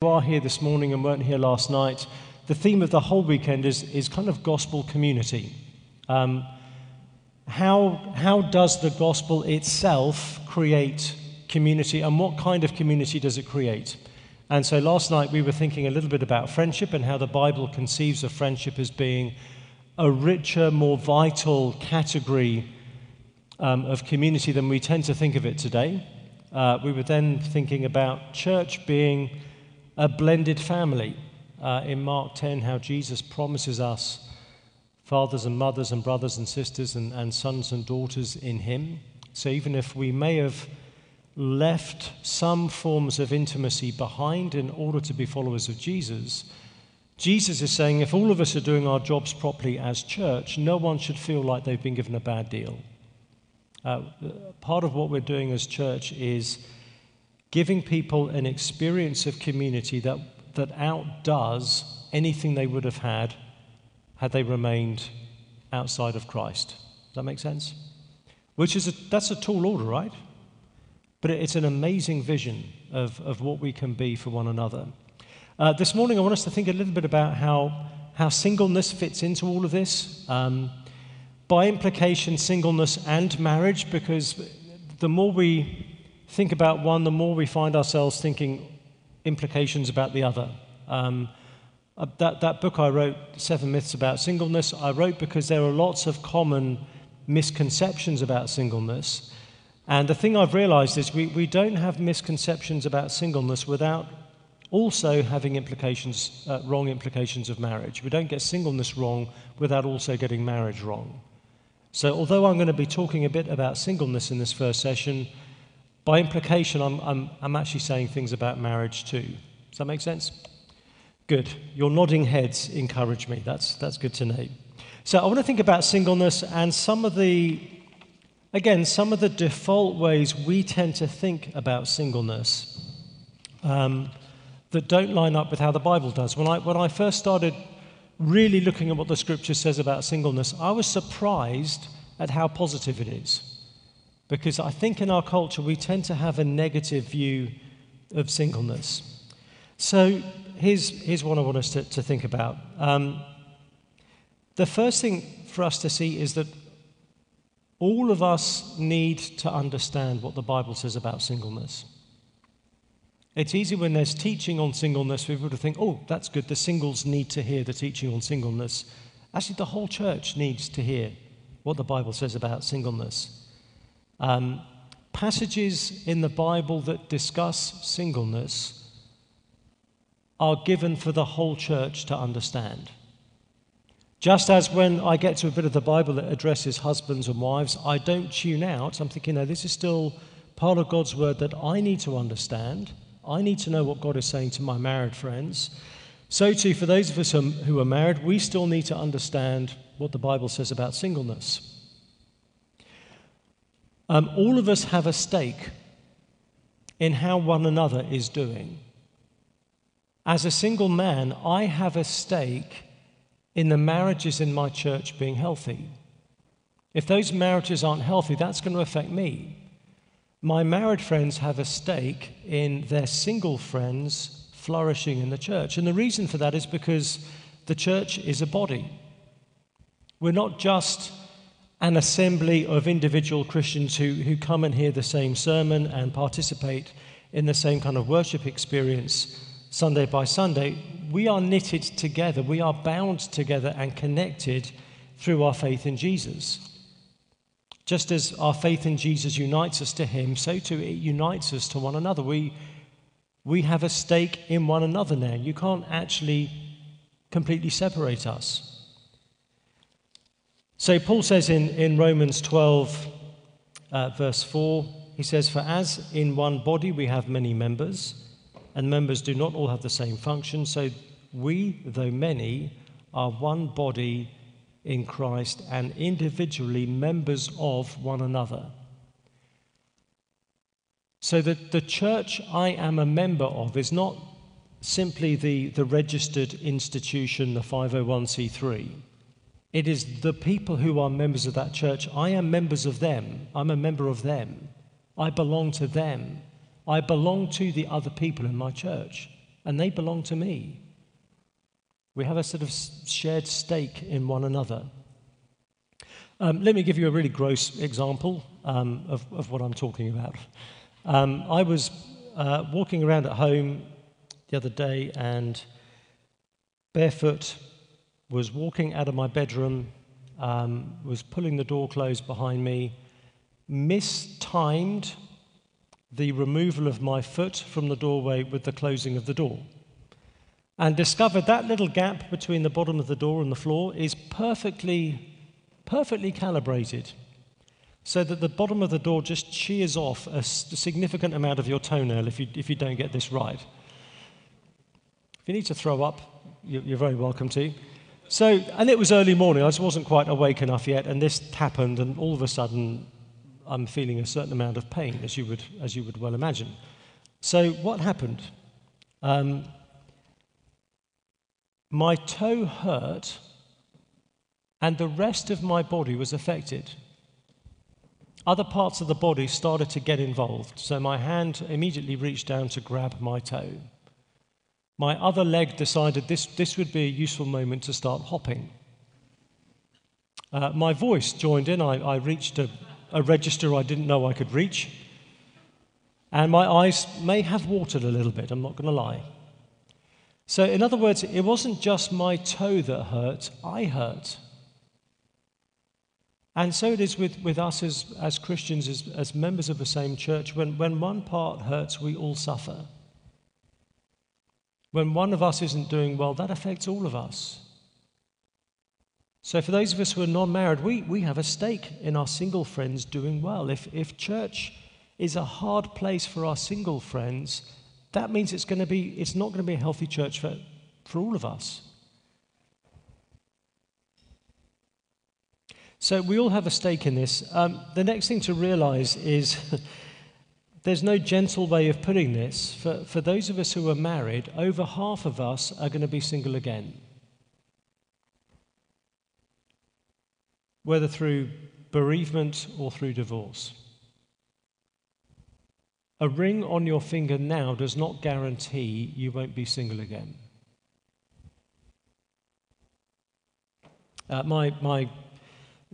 you are here this morning and weren't here last night, the theme of the whole weekend is, is kind of gospel community. Um, how, how does the gospel itself create community and what kind of community does it create? And so last night we were thinking a little bit about friendship and how the Bible conceives of friendship as being a richer, more vital category um, of community than we tend to think of it today. Uh, we were then thinking about church being a blended family. Uh, in Mark 10, how Jesus promises us fathers and mothers and brothers and sisters and, and sons and daughters in Him. So even if we may have left some forms of intimacy behind in order to be followers of Jesus, Jesus is saying if all of us are doing our jobs properly as church, no one should feel like they've been given a bad deal. Uh, part of what we're doing as church is giving people an experience of community that, that outdoes anything they would have had had they remained outside of Christ. Does that make sense? Which is a, that's a tall order, right? But it's an amazing vision of, of what we can be for one another. Uh, this morning, I want us to think a little bit about how, how singleness fits into all of this. Um, by implication, singleness and marriage, because the more we think about one, the more we find ourselves thinking implications about the other. Um, uh, that, that book I wrote, Seven Myths About Singleness, I wrote because there are lots of common misconceptions about singleness. And the thing I've realized is we, we don't have misconceptions about singleness without also having implications, uh, wrong implications of marriage. We don't get singleness wrong without also getting marriage wrong. So, although I'm going to be talking a bit about singleness in this first session, by implication, I'm, I'm, I'm actually saying things about marriage too. Does that make sense? Good. Your nodding heads encourage me. That's, that's good to know. So, I want to think about singleness and some of the, again, some of the default ways we tend to think about singleness um, that don't line up with how the Bible does. When I, when I first started really looking at what the scripture says about singleness, I was surprised at how positive it is. Because I think in our culture we tend to have a negative view of singleness. So here's, here's what I want us to, to think about. Um, the first thing for us to see is that all of us need to understand what the Bible says about singleness. It's easy when there's teaching on singleness for people to think, oh, that's good, the singles need to hear the teaching on singleness. Actually, the whole church needs to hear what the Bible says about singleness. Um, passages in the Bible that discuss singleness are given for the whole church to understand. Just as when I get to a bit of the Bible that addresses husbands and wives, I don't tune out. I'm thinking, no, this is still part of God's word that I need to understand. I need to know what God is saying to my married friends. So, too, for those of us who are married, we still need to understand what the Bible says about singleness. Um, all of us have a stake in how one another is doing. As a single man, I have a stake in the marriages in my church being healthy. If those marriages aren't healthy, that's going to affect me. My married friends have a stake in their single friends flourishing in the church. And the reason for that is because the church is a body. We're not just an assembly of individual Christians who, who come and hear the same sermon and participate in the same kind of worship experience Sunday by Sunday. We are knitted together, we are bound together and connected through our faith in Jesus. Just as our faith in Jesus unites us to Him, so too it unites us to one another. We, we have a stake in one another now. You can't actually completely separate us. So Paul says in, in Romans 12, uh, verse 4, he says, For as in one body we have many members, and members do not all have the same function, so we, though many, are one body in Christ and individually members of one another. So that the church I am a member of is not simply the, the registered institution, the 501c3. It is the people who are members of that church. I am members of them. I'm a member of them. I belong to them. I belong to the other people in my church. and they belong to me. We have a sort of shared stake in one another. Um, let me give you a really gross example um, of, of, what I'm talking about. Um, I was uh, walking around at home the other day and barefoot was walking out of my bedroom, um, was pulling the door closed behind me, mistimed the removal of my foot from the doorway with the closing of the door and discovered that little gap between the bottom of the door and the floor is perfectly, perfectly calibrated so that the bottom of the door just shears off a significant amount of your toenail if you, if you don't get this right. If you need to throw up, you're very welcome to. So, and it was early morning, I just wasn't quite awake enough yet, and this happened, and all of a sudden, I'm feeling a certain amount of pain, as you would, as you would well imagine. So, what happened? Um, my toe hurt, and the rest of my body was affected. Other parts of the body started to get involved, so my hand immediately reached down to grab my toe. My other leg decided this, this would be a useful moment to start hopping. Uh, my voice joined in. I, I reached a, a register I didn't know I could reach. And my eyes may have watered a little bit, I'm not going to lie. So, in other words, it wasn't just my toe that hurt, I hurt. And so it is with, with us as, as Christians, as, as members of the same church. When, when one part hurts, we all suffer. When one of us isn't doing well, that affects all of us. So, for those of us who are non married, we, we have a stake in our single friends doing well. If, if church is a hard place for our single friends, that means it's, going to be, it's not going to be a healthy church for, for all of us. So we all have a stake in this. Um, the next thing to realize is there's no gentle way of putting this. For, for those of us who are married, over half of us are going to be single again. Whether through bereavement or through divorce. A ring on your finger now does not guarantee you won't be single again. Uh, my my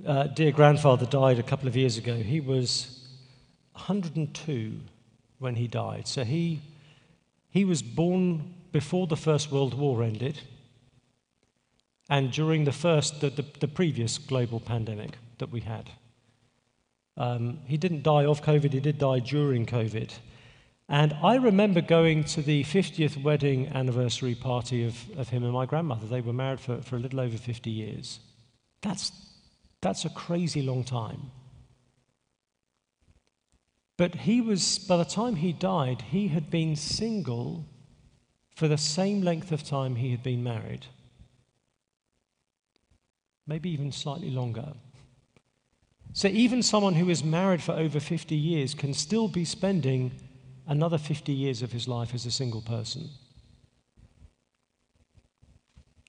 uh, dear grandfather died a couple of years ago. He was 102 when he died. So he, he was born before the First World War ended and during the first, the, the, the previous global pandemic that we had. Um, he didn't die of COVID, he did die during COVID. And I remember going to the 50th wedding anniversary party of, of him and my grandmother. They were married for, for a little over 50 years. That's, that's a crazy long time. But he was, by the time he died, he had been single for the same length of time he had been married. Maybe even slightly longer. So even someone who is married for over 50 years can still be spending another 50 years of his life as a single person.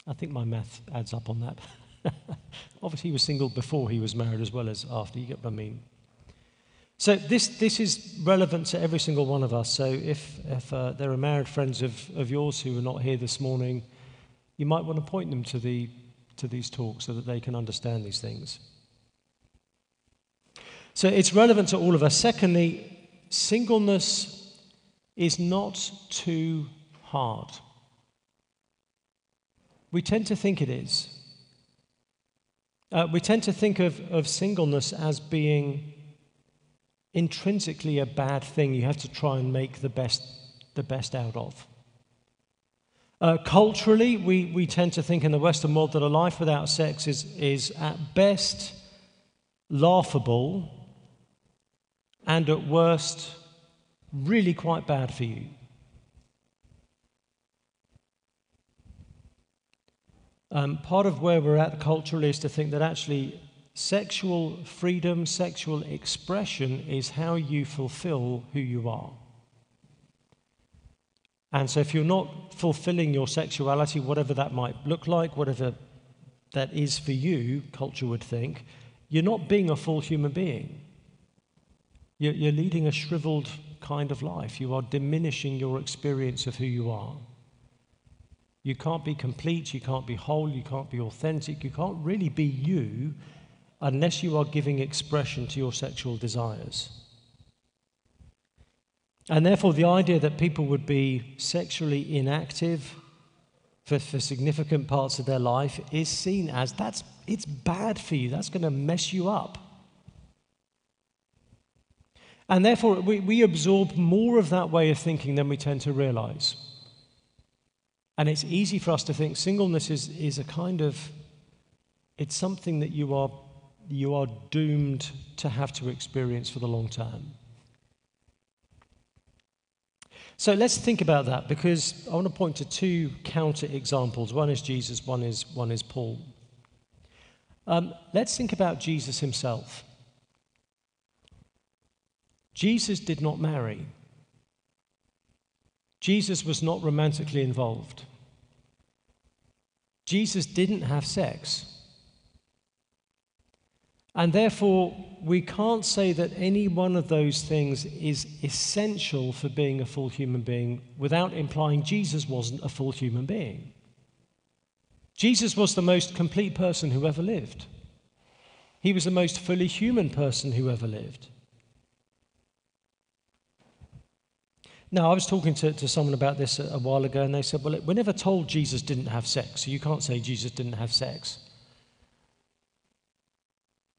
I think my math adds up on that. Obviously, he was single before he was married as well as after. You get what I mean? So, this, this is relevant to every single one of us. So, if, if uh, there are married friends of, of yours who are not here this morning, you might want to point them to, the, to these talks so that they can understand these things. So it's relevant to all of us. Secondly, singleness is not too hard. We tend to think it is. Uh, we tend to think of, of singleness as being intrinsically a bad thing you have to try and make the best, the best out of. Uh, culturally, we, we tend to think in the Western world that a life without sex is, is at best laughable and at worst, really quite bad for you. Um, part of where we're at culturally is to think that actually sexual freedom, sexual expression is how you fulfill who you are. And so, if you're not fulfilling your sexuality, whatever that might look like, whatever that is for you, culture would think, you're not being a full human being. You're, you're leading a shriveled kind of life. You are diminishing your experience of who you are. You can't be complete, you can't be whole, you can't be authentic, you can't really be you unless you are giving expression to your sexual desires. And therefore, the idea that people would be sexually inactive for, for significant parts of their life is seen as that's it's bad for you. That's going to mess you up. And therefore, we, we absorb more of that way of thinking than we tend to realize. And it's easy for us to think singleness is, is a kind of, it's something that you are, you are doomed to have to experience for the long term. So let's think about that because I want to point to two counter examples. One is Jesus, one is, one is Paul. Um, let's think about Jesus himself. Jesus did not marry. Jesus was not romantically involved. Jesus didn't have sex. And therefore, we can't say that any one of those things is essential for being a full human being without implying Jesus wasn't a full human being. Jesus was the most complete person who ever lived. He was the most fully human person who ever lived. Now, I was talking to, to someone about this a, a while ago, and they said, Well, we're never told Jesus didn't have sex, so you can't say Jesus didn't have sex.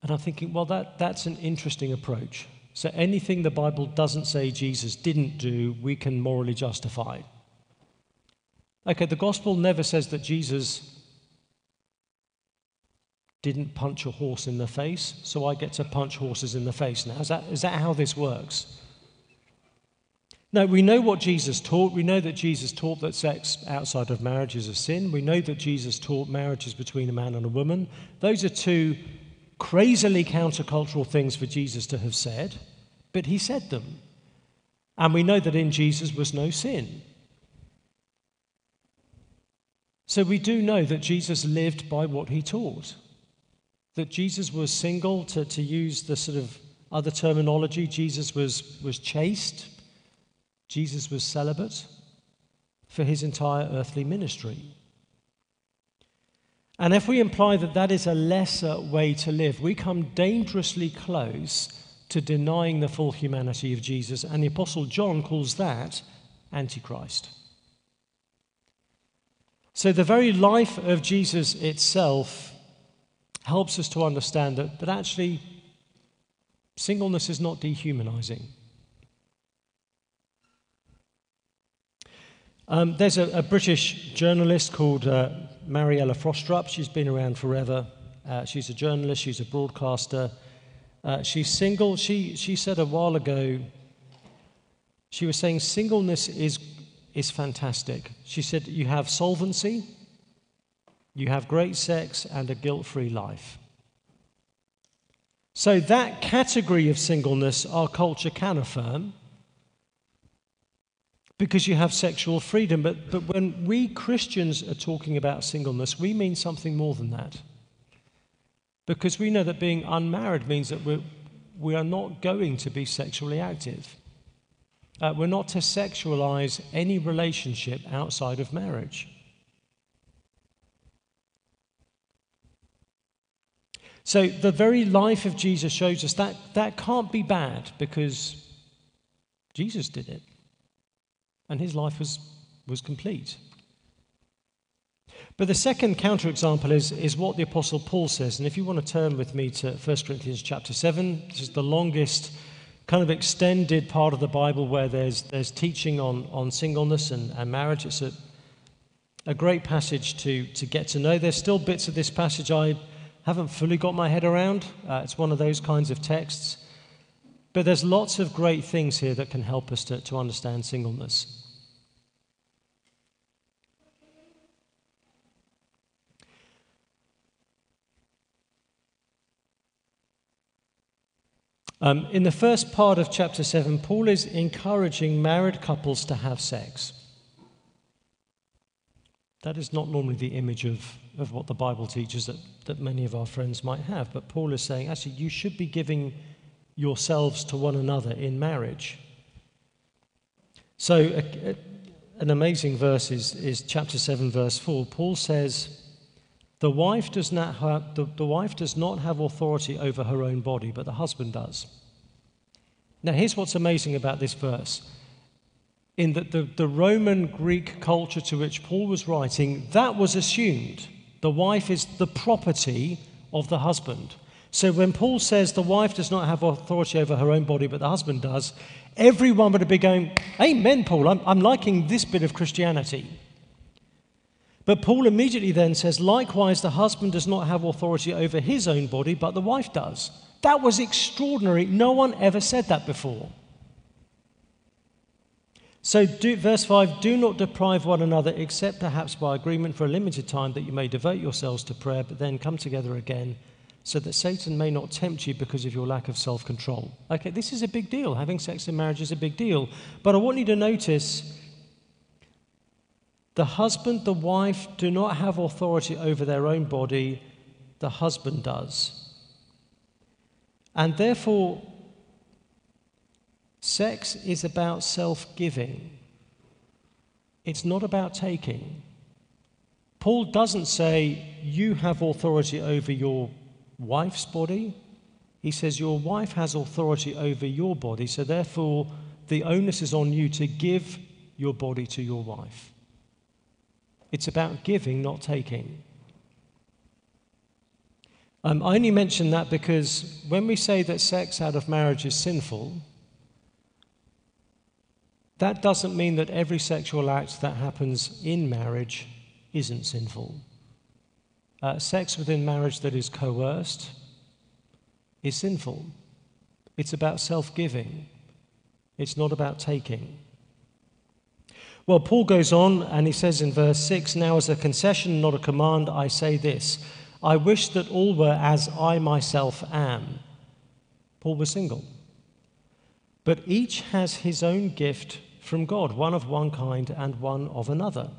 And I'm thinking, well, that, that's an interesting approach. So anything the Bible doesn't say Jesus didn't do, we can morally justify. Okay, the gospel never says that Jesus didn't punch a horse in the face, so I get to punch horses in the face now. Is that, is that how this works? No, we know what Jesus taught. We know that Jesus taught that sex outside of marriage is a sin. We know that Jesus taught marriage is between a man and a woman. Those are two crazily countercultural things for Jesus to have said, but he said them. And we know that in Jesus was no sin. So we do know that Jesus lived by what he taught. That Jesus was single, to, to use the sort of other terminology, Jesus was, was chaste, Jesus was celibate for his entire earthly ministry. And if we imply that that is a lesser way to live, we come dangerously close to denying the full humanity of Jesus. And the Apostle John calls that Antichrist. So the very life of Jesus itself helps us to understand that, that actually singleness is not dehumanizing. Um, there's a, a, British journalist called uh, Mariella Frostrup. She's been around forever. Uh, she's a journalist, she's a broadcaster. Uh, she's single. She, she said a while ago, she was saying singleness is, is fantastic. She said, You have solvency, you have great sex, and a guilt free life. So, that category of singleness our culture can affirm because you have sexual freedom. But, but when we Christians are talking about singleness, we mean something more than that. Because we know that being unmarried means that we're, we are not going to be sexually active. Uh, we're not to sexualize any relationship outside of marriage. So, the very life of Jesus shows us that that can't be bad because Jesus did it and his life was, was complete. But the second counterexample is, is what the Apostle Paul says. And if you want to turn with me to 1 Corinthians chapter 7, this is the longest kind of extended part of the Bible where there's, there's teaching on, on singleness and, and marriage. It's a, a great passage to, to get to know. There's still bits of this passage I haven't fully got my head around. Uh, it's one of those kinds of texts. But there's lots of great things here that can help us to, to understand singleness. Um, in the first part of chapter 7, Paul is encouraging married couples to have sex. That is not normally the image of, of what the Bible teaches that, that many of our friends might have, but Paul is saying, actually, you should be giving yourselves to one another in marriage. So, a, an amazing verse is, is chapter 7, verse 4. Paul says, the wife, does not have, the, the wife does not have authority over her own body, but the husband does. Now, here's what's amazing about this verse. In the, the, the Roman Greek culture to which Paul was writing, that was assumed. The wife is the property of the husband. So when Paul says the wife does not have authority over her own body, but the husband does, everyone would be going, Amen, Paul. I'm, I'm liking this bit of Christianity. But Paul immediately then says, likewise, the husband does not have authority over his own body, but the wife does. That was extraordinary. No one ever said that before. So, do, verse 5 do not deprive one another, except perhaps by agreement for a limited time, that you may devote yourselves to prayer, but then come together again so that Satan may not tempt you because of your lack of self control. Okay, this is a big deal. Having sex in marriage is a big deal. But I want you to notice the husband, the wife do not have authority over their own body, the husband does. And therefore, sex is about self giving, it's not about taking. Paul doesn't say you have authority over your wife's body. He says your wife has authority over your body, so therefore the onus is on you to give your body to your wife. It's about giving, not taking. Um, I only mention that because when we say that sex out of marriage is sinful, that doesn't mean that every sexual act that happens in marriage isn't sinful. Uh, sex within marriage that is coerced is sinful. It's about self giving, it's not about taking. Well, Paul goes on and he says in verse 6 Now, as a concession, not a command, I say this I wish that all were as I myself am. Paul was single. But each has his own gift from God, one of one kind and one of another.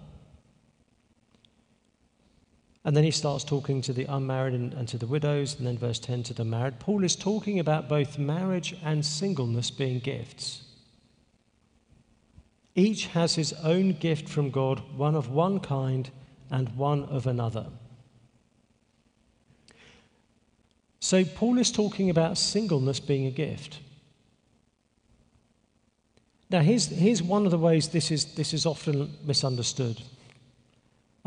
And then he starts talking to the unmarried and, and, to the widows, and then verse 10 to the married. Paul is talking about both marriage and singleness being gifts. Each has his own gift from God, one of one kind and one of another. So, Paul is talking about singleness being a gift. Now, here's, here's one of the ways this is, this is often misunderstood.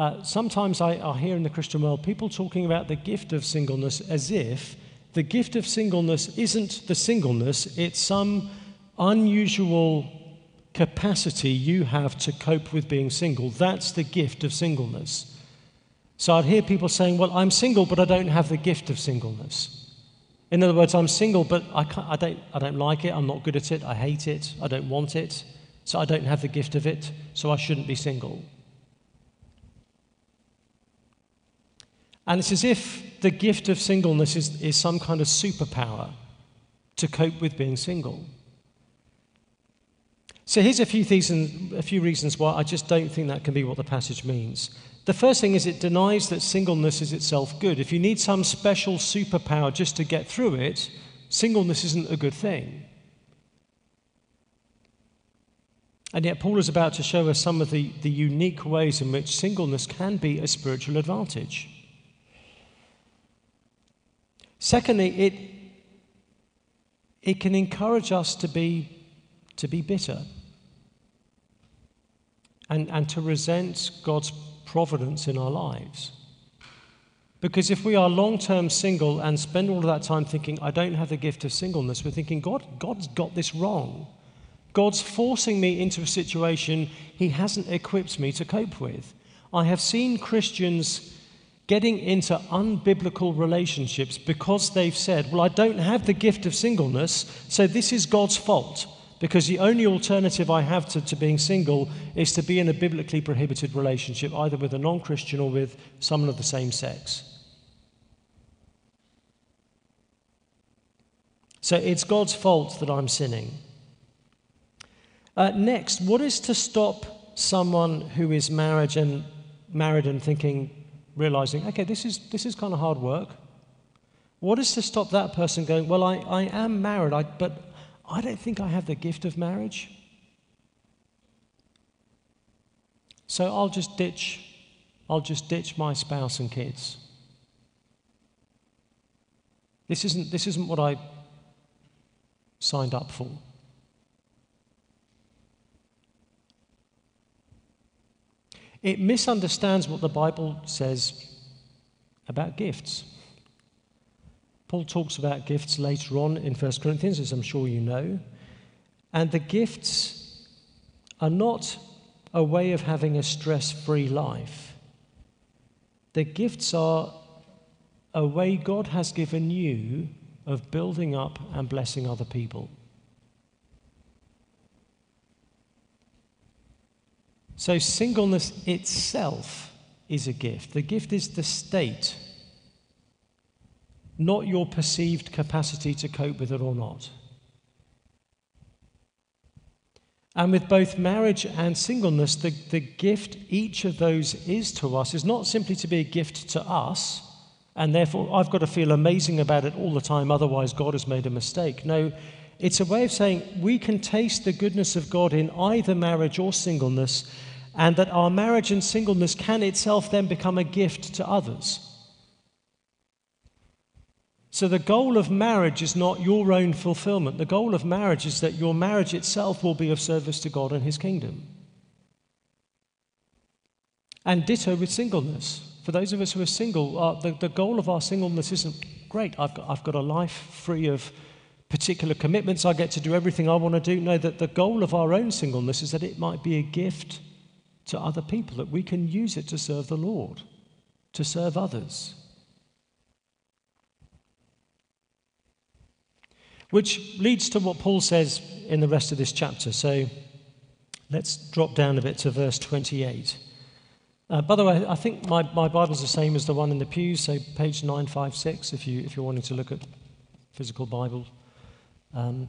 Uh, sometimes I, I hear in the Christian world people talking about the gift of singleness as if the gift of singleness isn't the singleness, it's some unusual capacity you have to cope with being single. That's the gift of singleness. So I'd hear people saying, Well, I'm single, but I don't have the gift of singleness. In other words, I'm single, but I, I, don't, I don't like it, I'm not good at it, I hate it, I don't want it, so I don't have the gift of it, so I shouldn't be single. And it's as if the gift of singleness is, is some kind of superpower to cope with being single. So here's a few, reasons, a few reasons why I just don't think that can be what the passage means. The first thing is it denies that singleness is itself good. If you need some special superpower just to get through it, singleness isn't a good thing. And yet, Paul is about to show us some of the, the unique ways in which singleness can be a spiritual advantage. Secondly, it, it can encourage us to be, to be bitter and, and to resent God's providence in our lives. Because if we are long term single and spend all of that time thinking, I don't have the gift of singleness, we're thinking, God, God's got this wrong. God's forcing me into a situation He hasn't equipped me to cope with. I have seen Christians getting into unbiblical relationships because they've said, Well, I don't have the gift of singleness, so this is God's fault. Because the only alternative I have to, to being single is to be in a biblically prohibited relationship, either with a non Christian or with someone of the same sex. So it's God's fault that I'm sinning. Uh, next, what is to stop someone who is married and married and thinking, realizing, okay, this is, this is kind of hard work. What is to stop that person going, well, I, I am married, I, but I don't think I have the gift of marriage? So I'll just ditch, I'll just ditch my spouse and kids. This isn't, this isn't what I signed up for. It misunderstands what the Bible says about gifts. Paul talks about gifts later on in 1 Corinthians, as I'm sure you know. And the gifts are not a way of having a stress free life. The gifts are a way God has given you of building up and blessing other people. So, singleness itself is a gift. The gift is the state, not your perceived capacity to cope with it or not. And with both marriage and singleness, the, the gift each of those is to us is not simply to be a gift to us, and therefore I've got to feel amazing about it all the time, otherwise God has made a mistake. No, it's a way of saying we can taste the goodness of God in either marriage or singleness, and that our marriage and singleness can itself then become a gift to others. So, the goal of marriage is not your own fulfillment. The goal of marriage is that your marriage itself will be of service to God and His kingdom. And ditto with singleness. For those of us who are single, uh, the, the goal of our singleness isn't great. I've got, I've got a life free of particular commitments. I get to do everything I want to do. No, that the goal of our own singleness is that it might be a gift to other people, that we can use it to serve the Lord, to serve others. Which leads to what Paul says in the rest of this chapter. So let's drop down a bit to verse 28. Uh, by the way, I think my, my Bible's the same as the one in the pews, so page 956 if, you, if you're wanting to look at physical Bible. Um,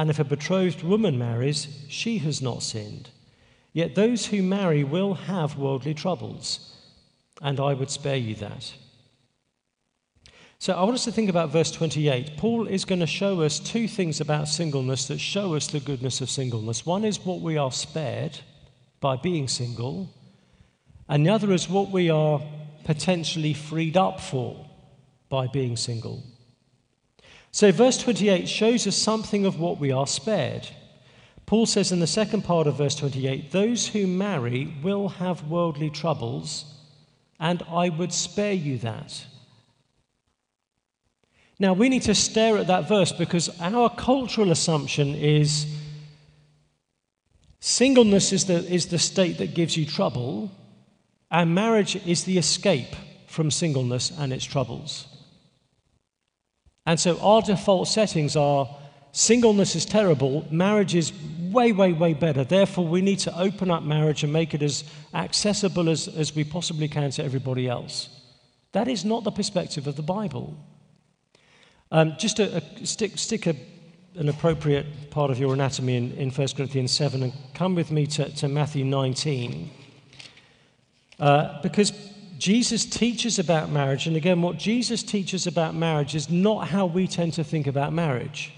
And if a betrothed woman marries, she has not sinned. Yet those who marry will have worldly troubles, and I would spare you that. So I want us to think about verse 28. Paul is going to show us two things about singleness that show us the goodness of singleness. One is what we are spared by being single, and the other is what we are potentially freed up for by being single. So, verse 28 shows us something of what we are spared. Paul says in the second part of verse 28 those who marry will have worldly troubles, and I would spare you that. Now, we need to stare at that verse because our cultural assumption is singleness is the, is the state that gives you trouble, and marriage is the escape from singleness and its troubles. And so our default settings are singleness is terrible, marriage is way, way, way better. Therefore, we need to open up marriage and make it as accessible as, as we possibly can to everybody else. That is not the perspective of the Bible. Um, just a, a stick, stick a, an appropriate part of your anatomy in, in 1 Corinthians 7 and come with me to, to Matthew 19. Uh, because Jesus teaches about marriage, and again, what Jesus teaches about marriage is not how we tend to think about marriage.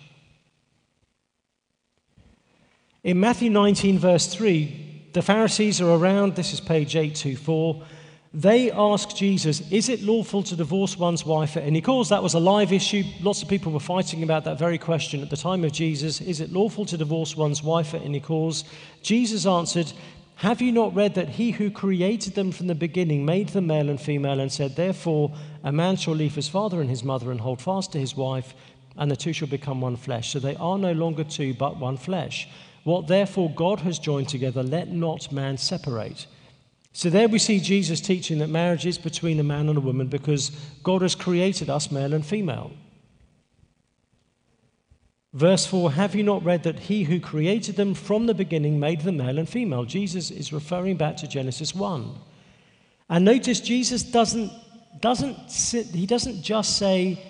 In Matthew 19, verse 3, the Pharisees are around, this is page 824 they ask Jesus, Is it lawful to divorce one's wife at any cause? That was a live issue. Lots of people were fighting about that very question at the time of Jesus. Is it lawful to divorce one's wife at any cause? Jesus answered, Have you not read that he who created them from the beginning made them male and female and said, Therefore, a man shall leave his father and his mother and hold fast to his wife, and the two shall become one flesh. So they are no longer two, but one flesh. What therefore God has joined together, let not man separate. So there we see Jesus teaching that marriage is between a man and a woman because God has created us male and female. Verse 4 Have you not read that he who created them from the beginning made them male and female? Jesus is referring back to Genesis 1. And notice Jesus doesn't, doesn't he doesn't just say,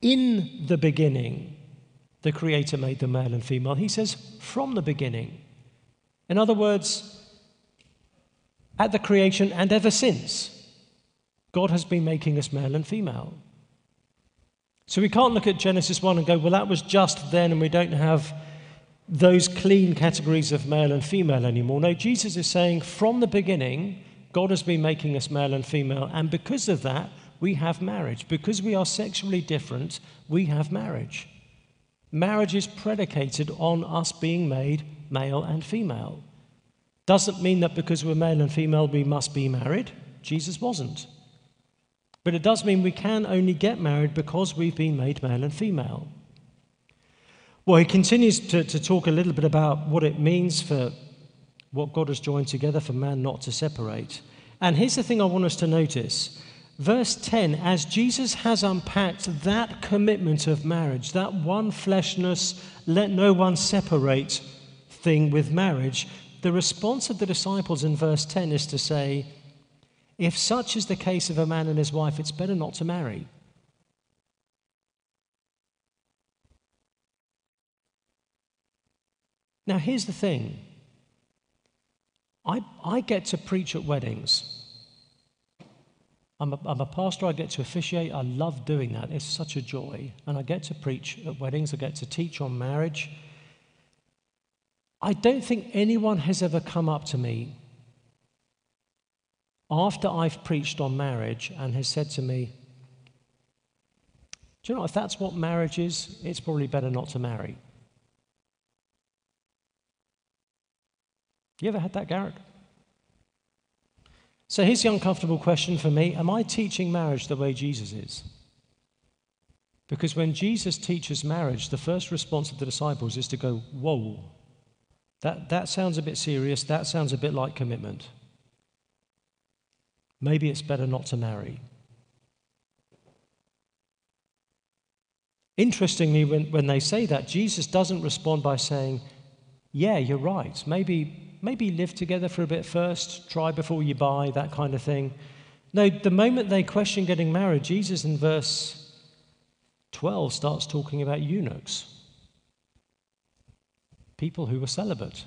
in the beginning, the Creator made them male and female. He says, from the beginning. In other words, at the creation and ever since, God has been making us male and female. So we can't look at Genesis 1 and go, well, that was just then, and we don't have those clean categories of male and female anymore. No, Jesus is saying from the beginning, God has been making us male and female, and because of that, we have marriage. Because we are sexually different, we have marriage. Marriage is predicated on us being made male and female. Doesn't mean that because we're male and female, we must be married. Jesus wasn't. But it does mean we can only get married because we've been made male and female. Well, he continues to, to talk a little bit about what it means for what God has joined together for man not to separate. And here's the thing I want us to notice. Verse 10 as Jesus has unpacked that commitment of marriage, that one fleshness, let no one separate thing with marriage, the response of the disciples in verse 10 is to say, if such is the case of a man and his wife, it's better not to marry. Now, here's the thing I, I get to preach at weddings. I'm a, I'm a pastor, I get to officiate. I love doing that. It's such a joy. And I get to preach at weddings, I get to teach on marriage. I don't think anyone has ever come up to me after I've preached on marriage and has said to me, Do you know, if that's what marriage is, it's probably better not to marry. You ever had that, Garrett? So here's the uncomfortable question for me Am I teaching marriage the way Jesus is? Because when Jesus teaches marriage, the first response of the disciples is to go, Whoa, that, that sounds a bit serious. That sounds a bit like commitment maybe it's better not to marry. Interestingly, when, when they say that, Jesus doesn't respond by saying, Yeah, you're right. Maybe, maybe live together for a bit first, try before you buy, that kind of thing. No, the moment they question getting married, Jesus in verse 12 starts talking about eunuchs, people who were celibate,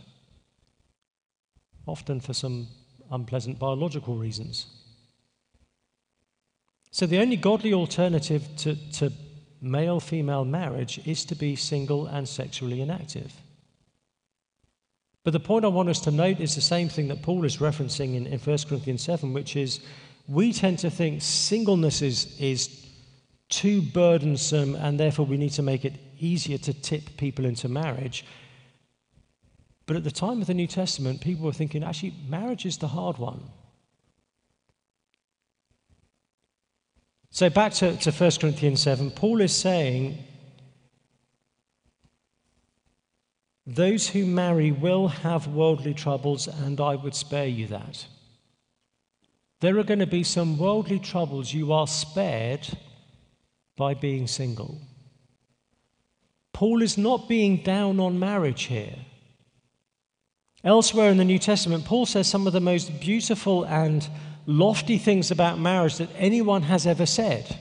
often for some unpleasant biological reasons. So the only godly alternative to, to male female marriage is to be single and sexually inactive. But the point I want us to note is the same thing that Paul is referencing in, in 1 Corinthians 7, which is we tend to think singleness is, is too burdensome and therefore we need to make it easier to tip people into marriage. But at the time of the New Testament, people were thinking actually, marriage is the hard one. So back to, to 1 Corinthians 7, Paul is saying, Those who marry will have worldly troubles, and I would spare you that. There are going to be some worldly troubles you are spared by being single. Paul is not being down on marriage here. Elsewhere in the New Testament, Paul says some of the most beautiful and lofty things about marriage that anyone has ever said.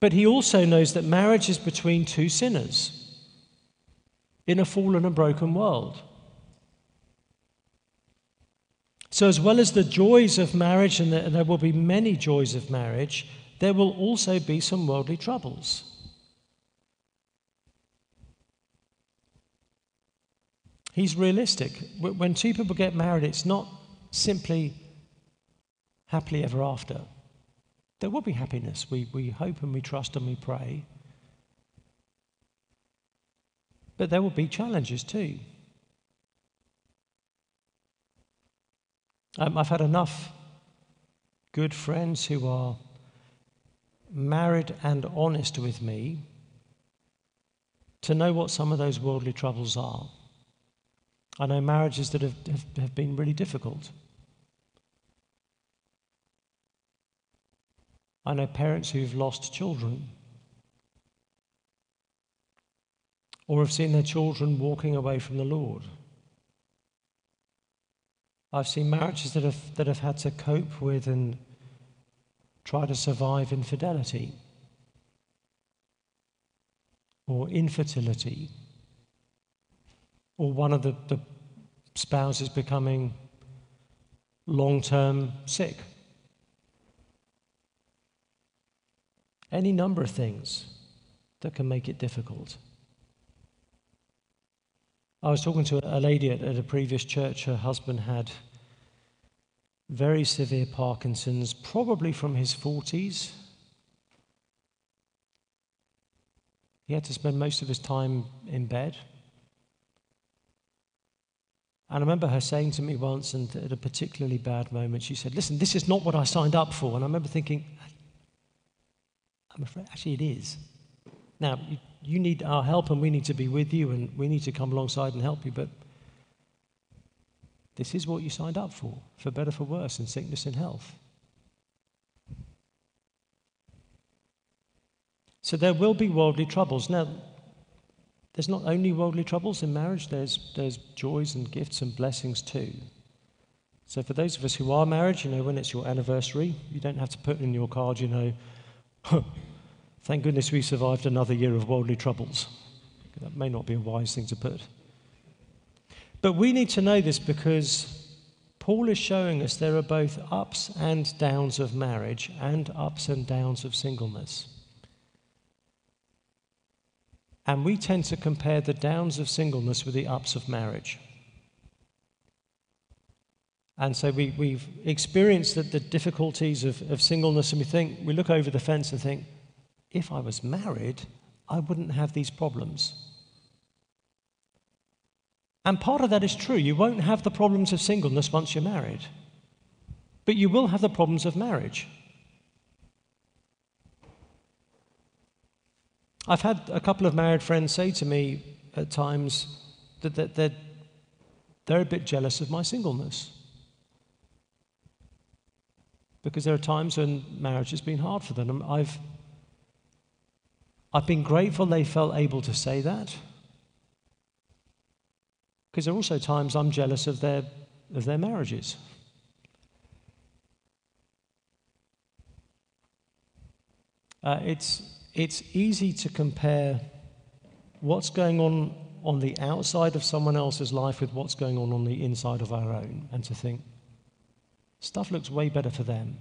But he also knows that marriage is between two sinners in a fallen and broken world. So, as well as the joys of marriage, and there will be many joys of marriage, there will also be some worldly troubles. He's realistic. When two people get married, it's not simply happily ever after. There will be happiness. We, we hope and we trust and we pray. But there will be challenges too. Um, I've had enough good friends who are married and honest with me to know what some of those worldly troubles are. I know marriages that have, have, have been really difficult. I know parents who've lost children. or have seen their children walking away from the Lord. I've seen marriages that have, that have had to cope with and try to survive infidelity or infertility or one of the, the spouses becoming long term sick. Any number of things that can make it difficult. I was talking to a lady at, at a previous church. Her husband had very severe Parkinson's, probably from his 40s. He had to spend most of his time in bed. And I remember her saying to me once, and at a particularly bad moment, she said, Listen, this is not what I signed up for. And I remember thinking, I'm afraid, actually, it is. Now, you, need our help, and we need to be with you, and we need to come alongside and help you, but this is what you signed up for, for better, for worse, in sickness and health. So there will be worldly troubles. Now, there's not only worldly troubles in marriage, there's, there's joys and gifts and blessings too. So, for those of us who are married, you know, when it's your anniversary, you don't have to put in your card, you know, thank goodness we survived another year of worldly troubles. That may not be a wise thing to put. But we need to know this because Paul is showing us there are both ups and downs of marriage and ups and downs of singleness. And we tend to compare the downs of singleness with the ups of marriage. And so we, we've experienced the, the difficulties of, of singleness, and we think, we look over the fence and think, if I was married, I wouldn't have these problems. And part of that is true. You won't have the problems of singleness once you're married, but you will have the problems of marriage. I've had a couple of married friends say to me at times that, they're, they're a bit jealous of my singleness. Because there are times when marriage has been hard for them. I've, I've been grateful they felt able to say that. Because there are also times I'm jealous of their, of their marriages. Uh, it's, it's easy to compare what's going on on the outside of someone else's life with what's going on on the inside of our own and to think, stuff looks way better for them.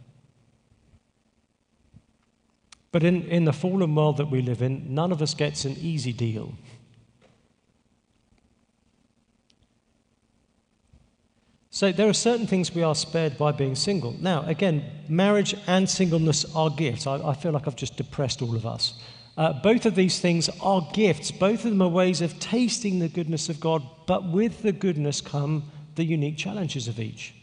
But in, in the fallen world that we live in, none of us gets an easy deal. So there are certain things we are spared by being single. Now, again, marriage and singleness are gifts. I, I feel like I've just depressed all of us. Uh, both of these things are gifts. Both of them are ways of tasting the goodness of God, but with the goodness come the unique challenges of each.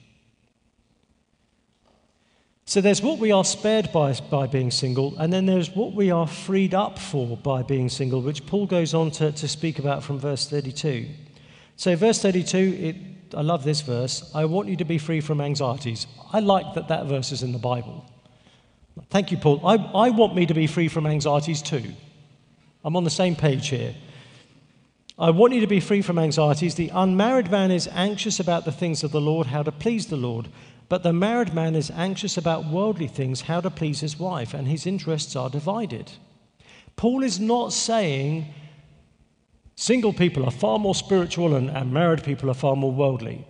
So there's what we are spared by by being single, and then there's what we are freed up for by being single, which Paul goes on to, to speak about from verse 32. So, verse 32, it I love this verse. I want you to be free from anxieties. I like that that verse is in the Bible. Thank you, Paul. I, I want me to be free from anxieties too. I'm on the same page here. I want you to be free from anxieties. The unmarried man is anxious about the things of the Lord, how to please the Lord. But the married man is anxious about worldly things, how to please his wife, and his interests are divided. Paul is not saying Single people are far more spiritual and, and married people are far more worldly.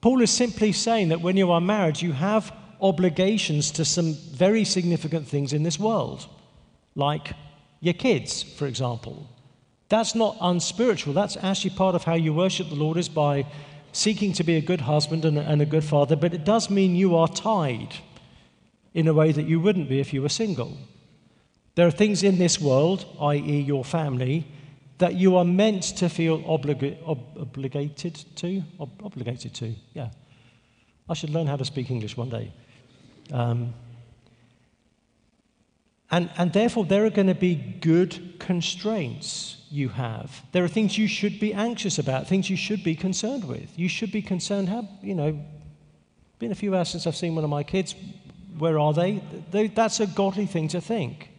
Paul is simply saying that when you are married, you have obligations to some very significant things in this world, like your kids, for example. That's not unspiritual. That's actually part of how you worship the Lord is by seeking to be a good husband and, and a good father, but it does mean you are tied in a way that you wouldn't be if you were single. There are things in this world, i.e., your family, that you are meant to feel ob- obligated to. Ob- obligated to, yeah. I should learn how to speak English one day. Um, and, and therefore, there are going to be good constraints you have. There are things you should be anxious about, things you should be concerned with. You should be concerned, how, you know, been a few hours since I've seen one of my kids. Where are they? that's a godly thing to think.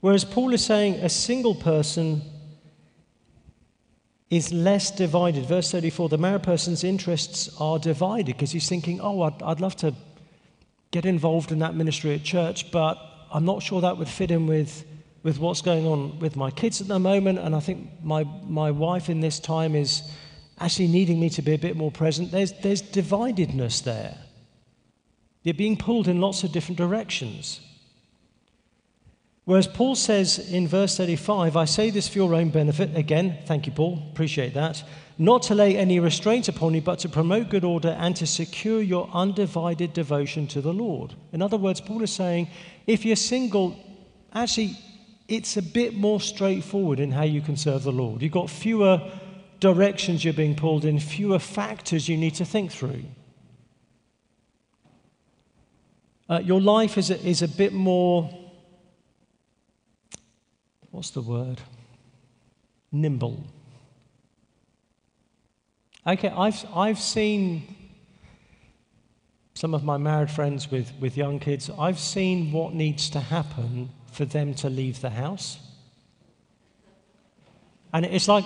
Whereas Paul is saying a single person is less divided. Verse 34 the married person's interests are divided because he's thinking, oh, I'd, I'd love to get involved in that ministry at church, but I'm not sure that would fit in with, with what's going on with my kids at the moment. And I think my, my wife in this time is actually needing me to be a bit more present. There's, there's dividedness there. They're being pulled in lots of different directions. Whereas Paul says in verse 35, I say this for your own benefit. Again, thank you, Paul. Appreciate that. Not to lay any restraint upon you, but to promote good order and to secure your undivided devotion to the Lord. In other words, Paul is saying, if you're single, actually, it's a bit more straightforward in how you can serve the Lord. You've got fewer directions you're being pulled in, fewer factors you need to think through. Uh, your life is a, is a bit more what's the word? Nimble. Okay, I've, I've seen some of my married friends with, with young kids, I've seen what needs to happen for them to leave the house. And it's like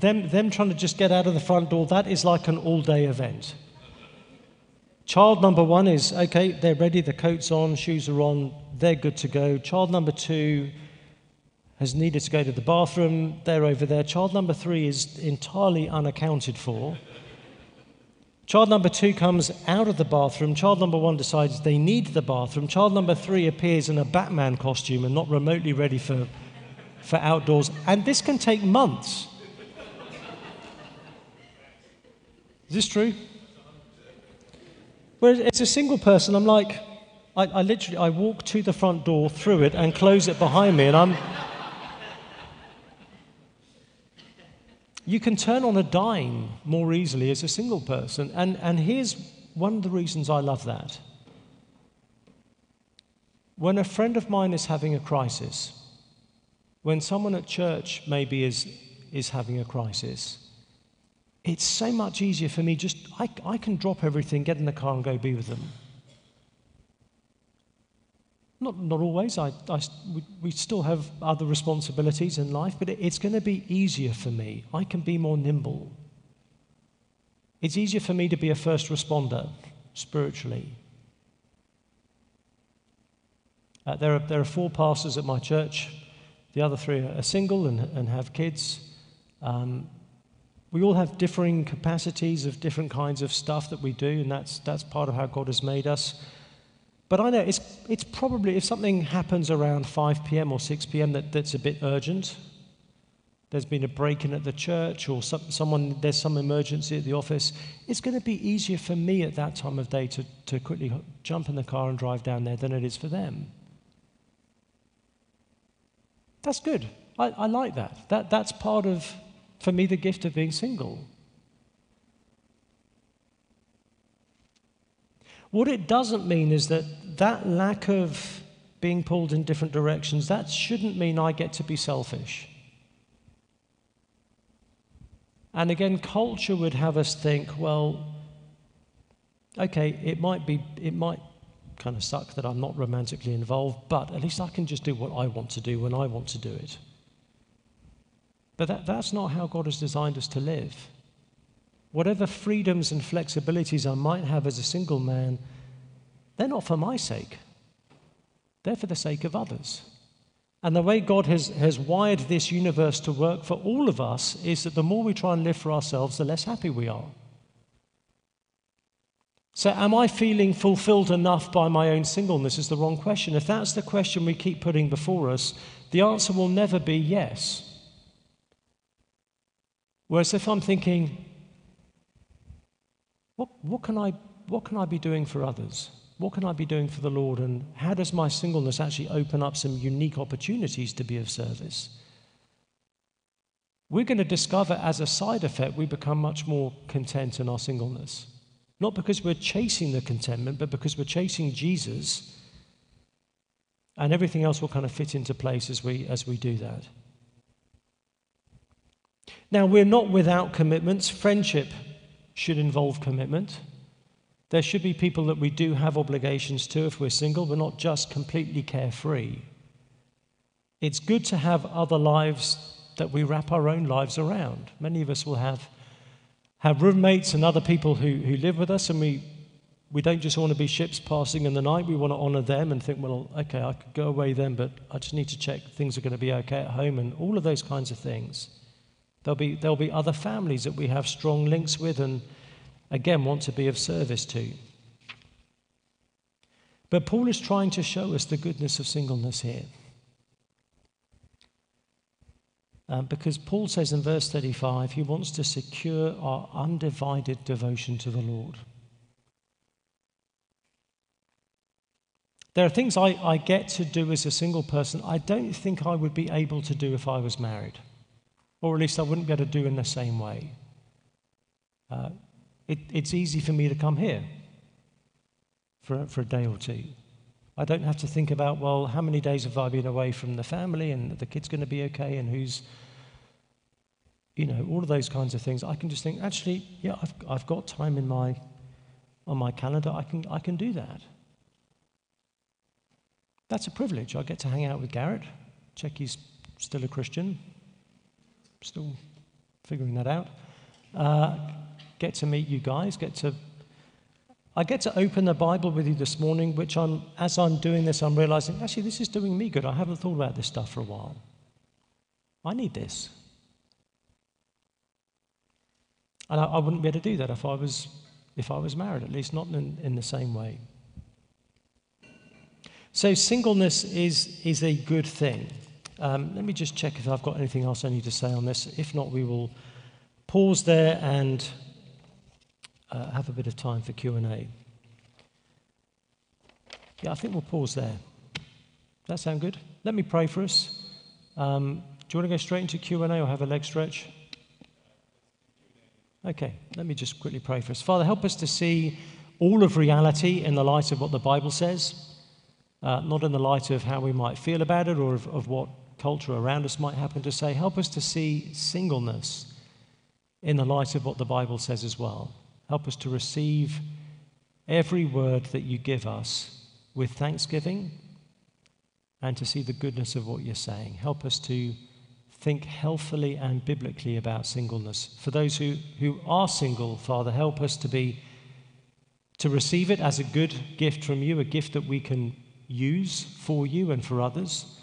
them, them trying to just get out of the front door, that is like an all day event. Child number one is okay, they're ready, the coat's on, shoes are on, they're good to go. Child number two has needed to go to the bathroom, they're over there. Child number three is entirely unaccounted for. Child number two comes out of the bathroom. Child number one decides they need the bathroom. Child number three appears in a Batman costume and not remotely ready for, for outdoors. And this can take months. Is this true? Whereas it's a single person, I'm like, I, I literally, I walk to the front door, through it, and close it behind me, and I'm. You can turn on a dime more easily as a single person. And, and here's one of the reasons I love that. When a friend of mine is having a crisis, when someone at church maybe is, is having a crisis, it's so much easier for me just, I, I can drop everything, get in the car, and go be with them. Not, not always. I, I, we, still have other responsibilities in life, but it, it's going to be easier for me. I can be more nimble. It's easier for me to be a first responder spiritually. Uh, there, are, there are four pastors at my church. The other three are single and, and have kids. Um, we all have differing capacities of different kinds of stuff that we do, and that's, that's part of how God has made us. But I know it's, it's probably, if something happens around 5 p.m. or 6 p.m. That, that's a bit urgent, there's been a break in at the church or some, someone, there's some emergency at the office, it's going to be easier for me at that time of day to, to quickly jump in the car and drive down there than it is for them. That's good. I, I like that. that. That's part of, for me, the gift of being single. What it doesn't mean is that that lack of being pulled in different directions, that shouldn't mean I get to be selfish. And again, culture would have us think, well, okay, it might be, it might kind of suck that I'm not romantically involved, but at least I can just do what I want to do when I want to do it. But that, that's not how God has designed us to live. Whatever freedoms and flexibilities I might have as a single man, they're not for my sake. They're for the sake of others. And the way God has, has wired this universe to work for all of us is that the more we try and live for ourselves, the less happy we are. So, am I feeling fulfilled enough by my own singleness? Is the wrong question. If that's the question we keep putting before us, the answer will never be yes. Whereas if I'm thinking, what, what, can I, what can I be doing for others? What can I be doing for the Lord? And how does my singleness actually open up some unique opportunities to be of service? We're going to discover as a side effect, we become much more content in our singleness. Not because we're chasing the contentment, but because we're chasing Jesus. And everything else will kind of fit into place as we, as we do that. Now, we're not without commitments. Friendship should involve commitment. There should be people that we do have obligations to if we're single. We're not just completely carefree. It's good to have other lives that we wrap our own lives around. Many of us will have, have roommates and other people who, who live with us, and we, we don't just want to be ships passing in the night. We want to honor them and think, well, okay, I could go away then, but I just need to check things are going to be okay at home, and all of those kinds of things. There'll be, there'll be other families that we have strong links with and, again, want to be of service to. But Paul is trying to show us the goodness of singleness here. Um, because Paul says in verse 35, he wants to secure our undivided devotion to the Lord. There are things I, I get to do as a single person I don't think I would be able to do if I was married, or at least I wouldn't be able to do in the same way. Uh, it, it's easy for me to come here for, for a day or two. I don't have to think about, well, how many days have I been away from the family and the kid's going to be okay and who's, you know, all of those kinds of things. I can just think, actually, yeah, I've, I've got time in my, on my calendar. I can, I can do that. That's a privilege. I get to hang out with Garrett, check he's still a Christian, still figuring that out. Uh, get to meet you guys, get to I get to open the Bible with you this morning, which I'm, as I'm doing this, I'm realizing actually this is doing me good. I haven't thought about this stuff for a while. I need this. And I, I wouldn't be able to do that if I was, if I was married, at least not in, in the same way. So, singleness is, is a good thing. Um, let me just check if I've got anything else I need to say on this. If not, we will pause there and uh, have a bit of time for Q&A. Yeah, I think we'll pause there. Does that sound good? Let me pray for us. Um, do you want to go straight into Q&A or have a leg stretch? Okay, let me just quickly pray for us. Father, help us to see all of reality in the light of what the Bible says, uh, not in the light of how we might feel about it or of what culture around us might happen to say. Help us to see singleness in the light of what the Bible says as well. Help us to receive every word that you give us with thanksgiving and to see the goodness of what you're saying. Help us to think healthily and biblically about singleness. For those who, who are single, Father, help us to be to receive it as a good gift from you, a gift that we can use for you and for others.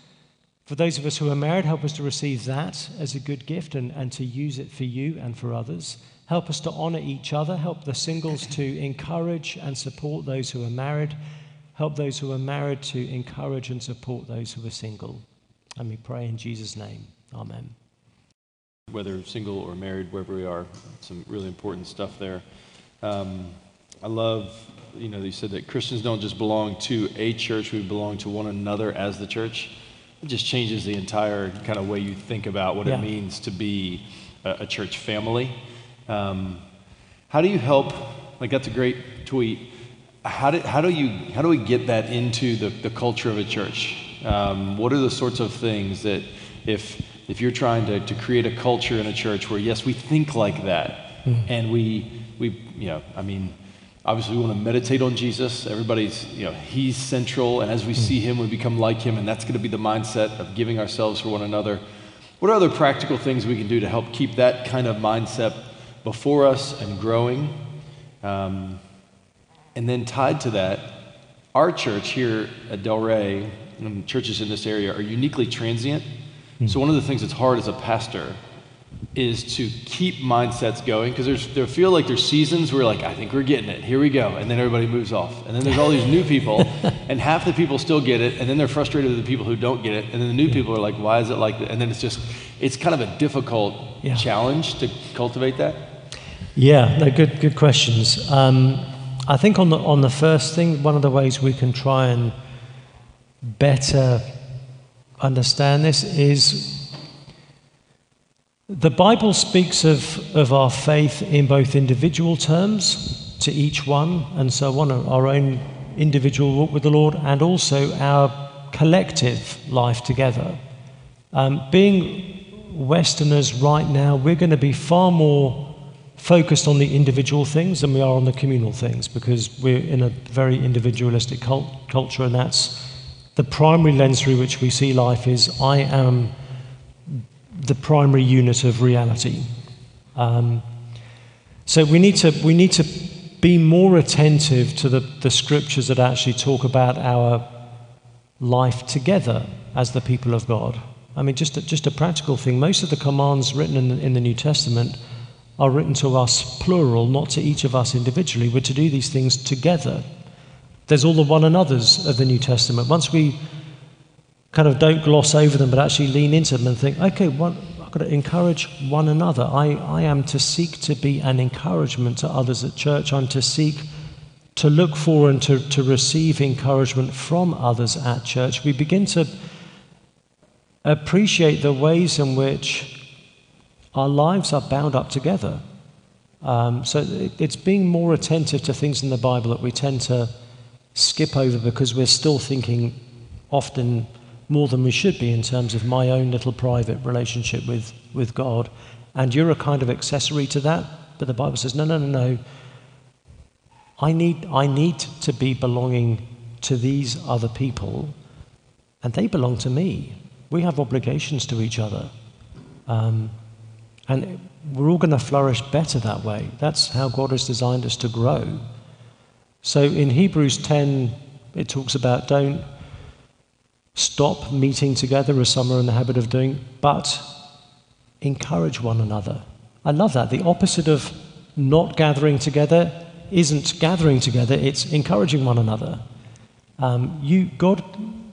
For those of us who are married, help us to receive that as a good gift and, and to use it for you and for others. Help us to honor each other. Help the singles to encourage and support those who are married. Help those who are married to encourage and support those who are single. And we pray in Jesus' name. Amen. Whether single or married, wherever we are, some really important stuff there. Um, I love, you know, you said that Christians don't just belong to a church, we belong to one another as the church. It just changes the entire kind of way you think about what yeah. it means to be a, a church family. Um, how do you help? Like, that's a great tweet. How do, how do, you, how do we get that into the, the culture of a church? Um, what are the sorts of things that, if, if you're trying to, to create a culture in a church where, yes, we think like that, mm-hmm. and we, we, you know, I mean, obviously we want to meditate on Jesus. Everybody's, you know, he's central, and as we mm-hmm. see him, we become like him, and that's going to be the mindset of giving ourselves for one another. What are other practical things we can do to help keep that kind of mindset before us and growing. Um, and then tied to that, our church here at Delray and churches in this area are uniquely transient. Mm-hmm. So one of the things that's hard as a pastor is to keep mindsets going because there's there feel like there's seasons where like I think we're getting it. Here we go, and then everybody moves off, and then there's all these new people, and half the people still get it, and then they're frustrated with the people who don't get it, and then the new yeah. people are like, why is it like that? And then it's just it's kind of a difficult yeah. challenge to cultivate that. Yeah, no, good, good questions. Um, I think on the, on the first thing, one of the ways we can try and better understand this is the Bible speaks of, of our faith in both individual terms to each one, and so on, our own individual walk with the Lord, and also our collective life together. Um, being Westerners right now, we're going to be far more focused on the individual things than we are on the communal things because we're in a very individualistic cult- culture, and that's the primary lens through which we see life is I am the primary unit of reality. Um, so we need to we need to be more attentive to the, the scriptures that actually talk about our life together as the people of God. I mean, just a, just a practical thing. Most of the commands written in the, in the New Testament are written to us plural, not to each of us individually. We're to do these things together. There's all the one another's of the New Testament. Once we kind of don't gloss over them, but actually lean into them and think, okay, what, I've got to encourage one another. I, I am to seek to be an encouragement to others at church. I'm to seek to look for and to, to receive encouragement from others at church. We begin to appreciate the ways in which our lives are bound up together. Um, so it, it's being more attentive to things in the Bible that we tend to skip over because we're still thinking often more than we should be in terms of my own little private relationship with, with God. And you're a kind of accessory to that. But the Bible says, no, no, no, no. I need, I need to be belonging to these other people, and they belong to me. We have obligations to each other. Um, and we're all going to flourish better that way. That's how God has designed us to grow. So in Hebrews 10, it talks about don't stop meeting together as some are in the habit of doing, but encourage one another. I love that. The opposite of not gathering together isn't gathering together, it's encouraging one another. Um, you, God,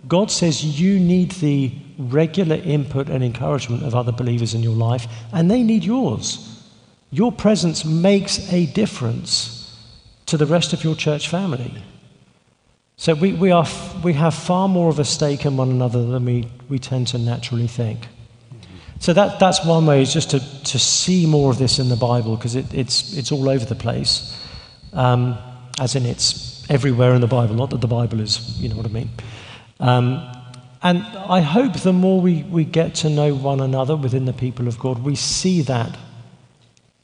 God says you need the regular input and encouragement of other believers in your life, and they need yours. Your presence makes a difference to the rest of your church family. So we, we, are, we have far more of a stake in one another than we, we tend to naturally think. So that, that's one way, is just to, to see more of this in the Bible, because it, it's, it's all over the place. Um, as in, it's everywhere in the Bible, not that the Bible is, you know what I mean. Um, and I hope the more we, we get to know one another within the people of God, we see that.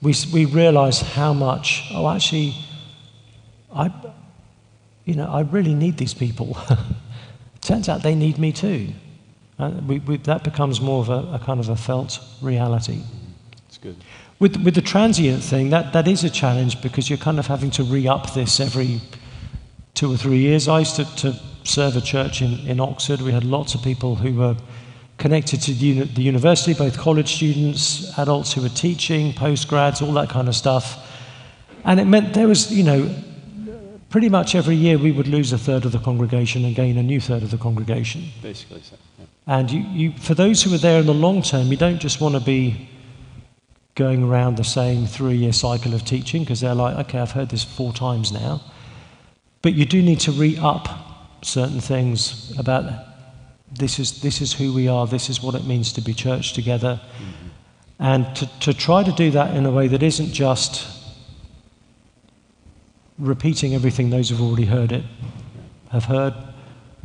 We, we realize how much, oh, actually, I, you know, I really need these people. Turns out they need me too. Uh, we, we, that becomes more of a, a, kind of a felt reality. That's good. With, with the transient thing, that, that is a challenge because you're kind of having to re up this every two or three years. I used to, to serve a church in, in Oxford. We had lots of people who were connected to the, uni- the university, both college students, adults who were teaching, postgrads, all that kind of stuff. And it meant there was, you know, pretty much every year we would lose a third of the congregation and gain a new third of the congregation. Basically, so. Yeah. And you, you, for those who are there in the long term, you don't just want to be going around the same three year cycle of teaching because they're like, okay, I've heard this four times now. But you do need to re up certain things about this is, this is who we are, this is what it means to be church together. Mm-hmm. And to, to try to do that in a way that isn't just repeating everything those who've already heard it have heard,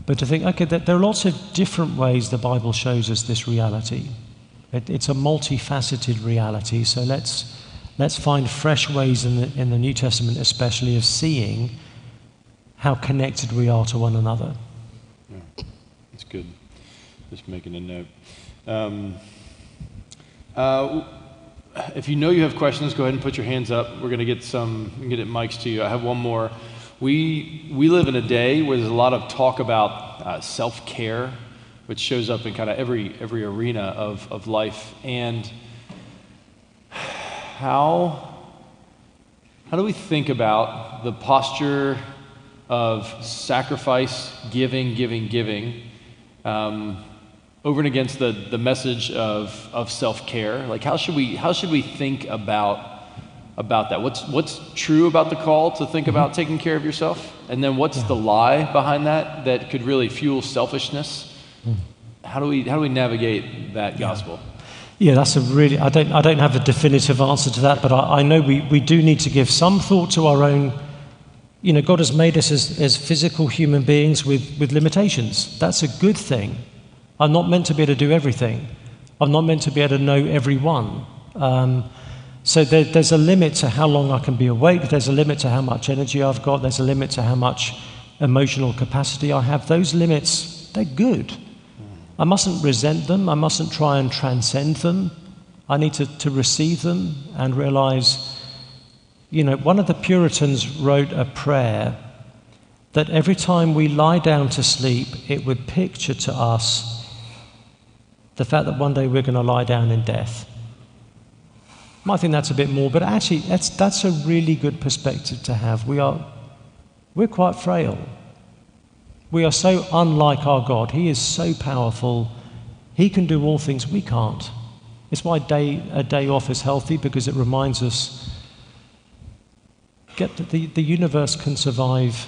but to think, okay, there are lots of different ways the Bible shows us this reality. It, it's a multifaceted reality, so let's, let's find fresh ways in the, in the New Testament, especially, of seeing how connected we are to one another. Yeah, that's good. Just making a note. Um, uh, if you know you have questions, go ahead and put your hands up. We're going to get some, get it mics to you. I have one more. We, we live in a day where there's a lot of talk about uh, self care, which shows up in kind of every, every arena of, of life. And how, how do we think about the posture of sacrifice, giving, giving, giving? Um, over and against the, the message of, of self-care? Like how should we how should we think about about that? What's what's true about the call to think about mm-hmm. taking care of yourself? And then what's the lie behind that that could really fuel selfishness? Mm. How do we how do we navigate that gospel? Yeah, that's a really, I don't, I don't have a definitive answer to that, but I, I know we, we do need to give some thought to our own. You know, God has made us as, as physical human beings with, with limitations. That's a good thing. I'm not meant to be able to do everything. I'm not meant to be able to know everyone. Um, so there, there's a limit to how long I can be awake. There's a limit to how much energy I've got. There's a limit to how much emotional capacity I have. Those limits, they're good. I mustn't resent them. I mustn't try and transcend them. I need to, to receive them and realize, you know, one of the Puritans wrote a prayer that every time we lie down to sleep, it would picture to us the fact that one day we're going to lie down in death. I think that's a bit more, but actually, that's, that's a really good perspective to have. We are, we're quite frail. We are so unlike our God. He is so powerful. He can do all things we can't. It's why day, a day off is healthy because it reminds us get the, the, the universe can survive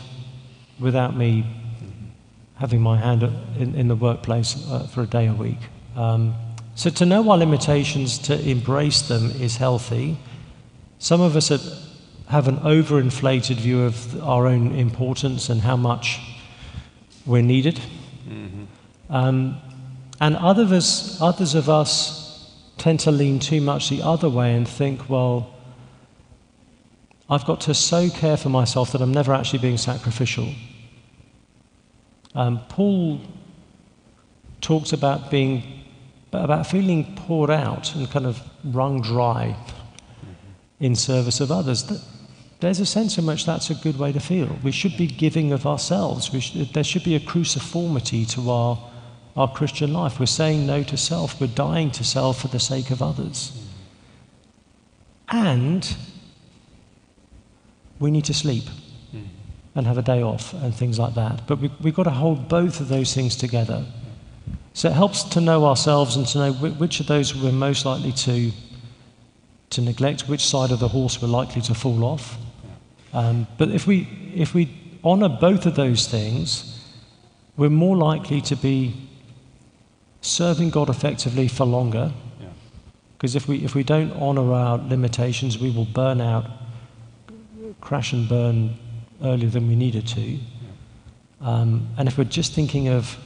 without me having my hand in, in the workplace uh, for a day a week. Um, so to know our limitations, to embrace them is healthy. Some of us have an overinflated view of our own importance and how much we're needed. Mm-hmm. Um, and other of us, others of us tend to lean too much the other way and think, well, I've got to so care for myself that I'm never actually being sacrificial. Um, Paul talks about being about feeling poured out and kind of wrung dry in service of others. There's a sense in which that's a good way to feel. We should be giving of ourselves. Should, there should be a cruciformity to our, our Christian life. We're saying no to self. We're dying to self for the sake of others. And we need to sleep and have a day off and things like that. But we, we've got to hold both of those things together. So it helps to know ourselves and to know which of those we're most likely to, to neglect, which side of the horse we're likely to fall off. Um, but if we, if we honor both of those things, we're more likely to be serving God effectively for longer. Because if, we, if we don't honor our limitations, we will burn out, crash and burn earlier than we needed to. Um, and if we're just thinking of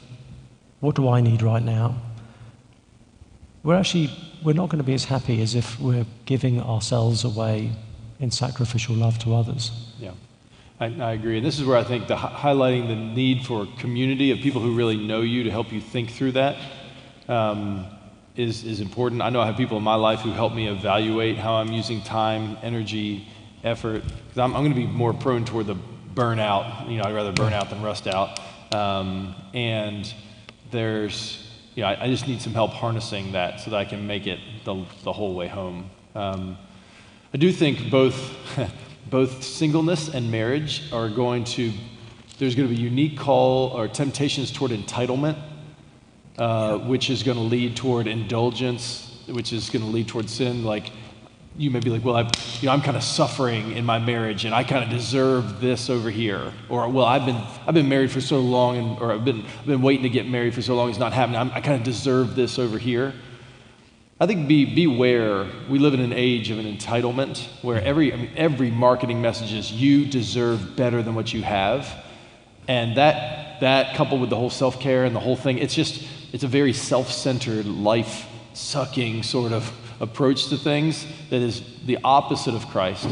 what do I need right now, we're actually we're not going to be as happy as if we're giving ourselves away in sacrificial love to others. Yeah, I, I agree. And this is where I think the highlighting the need for a community of people who really know you to help you think through that um, is is important. I know I have people in my life who help me evaluate how I'm using time, energy, effort. Because I'm, I'm going to be more prone toward the burnout. You know, I'd rather burn out than rust out. Um, and there's, you know, I, I, just need some help harnessing that so that I can make it the, the whole way home. Um, I do think both, both singleness and marriage are going to, there's going to be unique call or temptations toward entitlement, uh, which is going to lead toward indulgence, which is going to lead toward sin. Like, you may be like, well, i you know, I'm kind of suffering in my marriage and I kind of deserve this over here. Or, well, I've been, I've been married for so long and, or I've been, I've been waiting to get married for so long, it's not happening. I'm, i kind of deserve this over here. I think be, beware. We live in an age of an entitlement where every, I mean, every marketing message is you deserve better than what you have. And that, that coupled with the whole self care and the whole thing, it's just, it's a very self centered, life sucking sort of approach to things that is the opposite of Christ.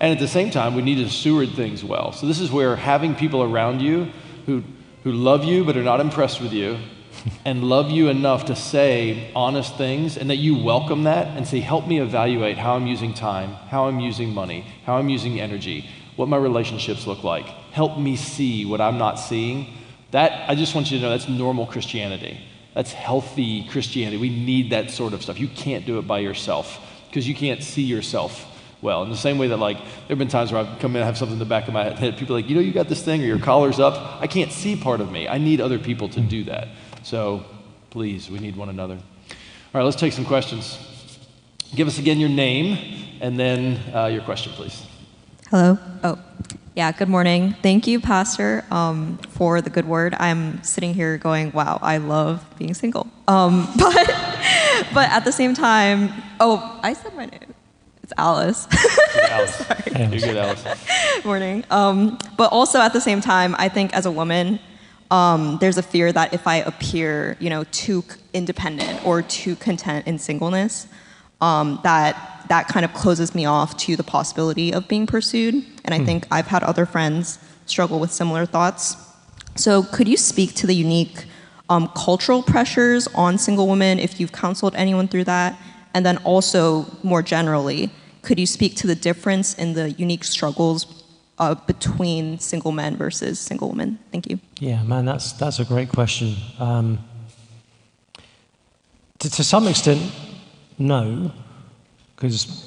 And at the same time, we need to steward things well. So this is where having people around you who, who love you but are not impressed with you and love you enough to say honest things and that you welcome that and say, help me evaluate how I'm using time, how I'm using money, how I'm using energy, what my relationships look like. Help me see what I'm not seeing. That, I just want you to know, that's normal Christianity. That's healthy Christianity. We need that sort of stuff. You can't do it by yourself because you can't see yourself well. In the same way that, like, there have been times where I've come in and have something in the back of my head. People are like, you know, you got this thing or your collar's up. I can't see part of me. I need other people to do that. So please, we need one another. All right, let's take some questions. Give us again your name and then uh, your question, please. Hello. Oh, yeah, good morning. Thank you, Pastor, um, for the good word. I'm sitting here going, wow, I love being single. Um, but, but at the same time, oh, I said my name. It's Alice. Alice. Sorry. You're good, Alice. Morning. Um, but also at the same time, I think as a woman, um, there's a fear that if I appear, you know, too independent or too content in singleness, um, that that kind of closes me off to the possibility of being pursued. And I hmm. think I've had other friends struggle with similar thoughts. So, could you speak to the unique um, cultural pressures on single women, if you've counseled anyone through that, and then also more generally, could you speak to the difference in the unique struggles uh, between single men versus single women? Thank you. Yeah, man, that's, that's a great question. Um, to, to some extent, no, because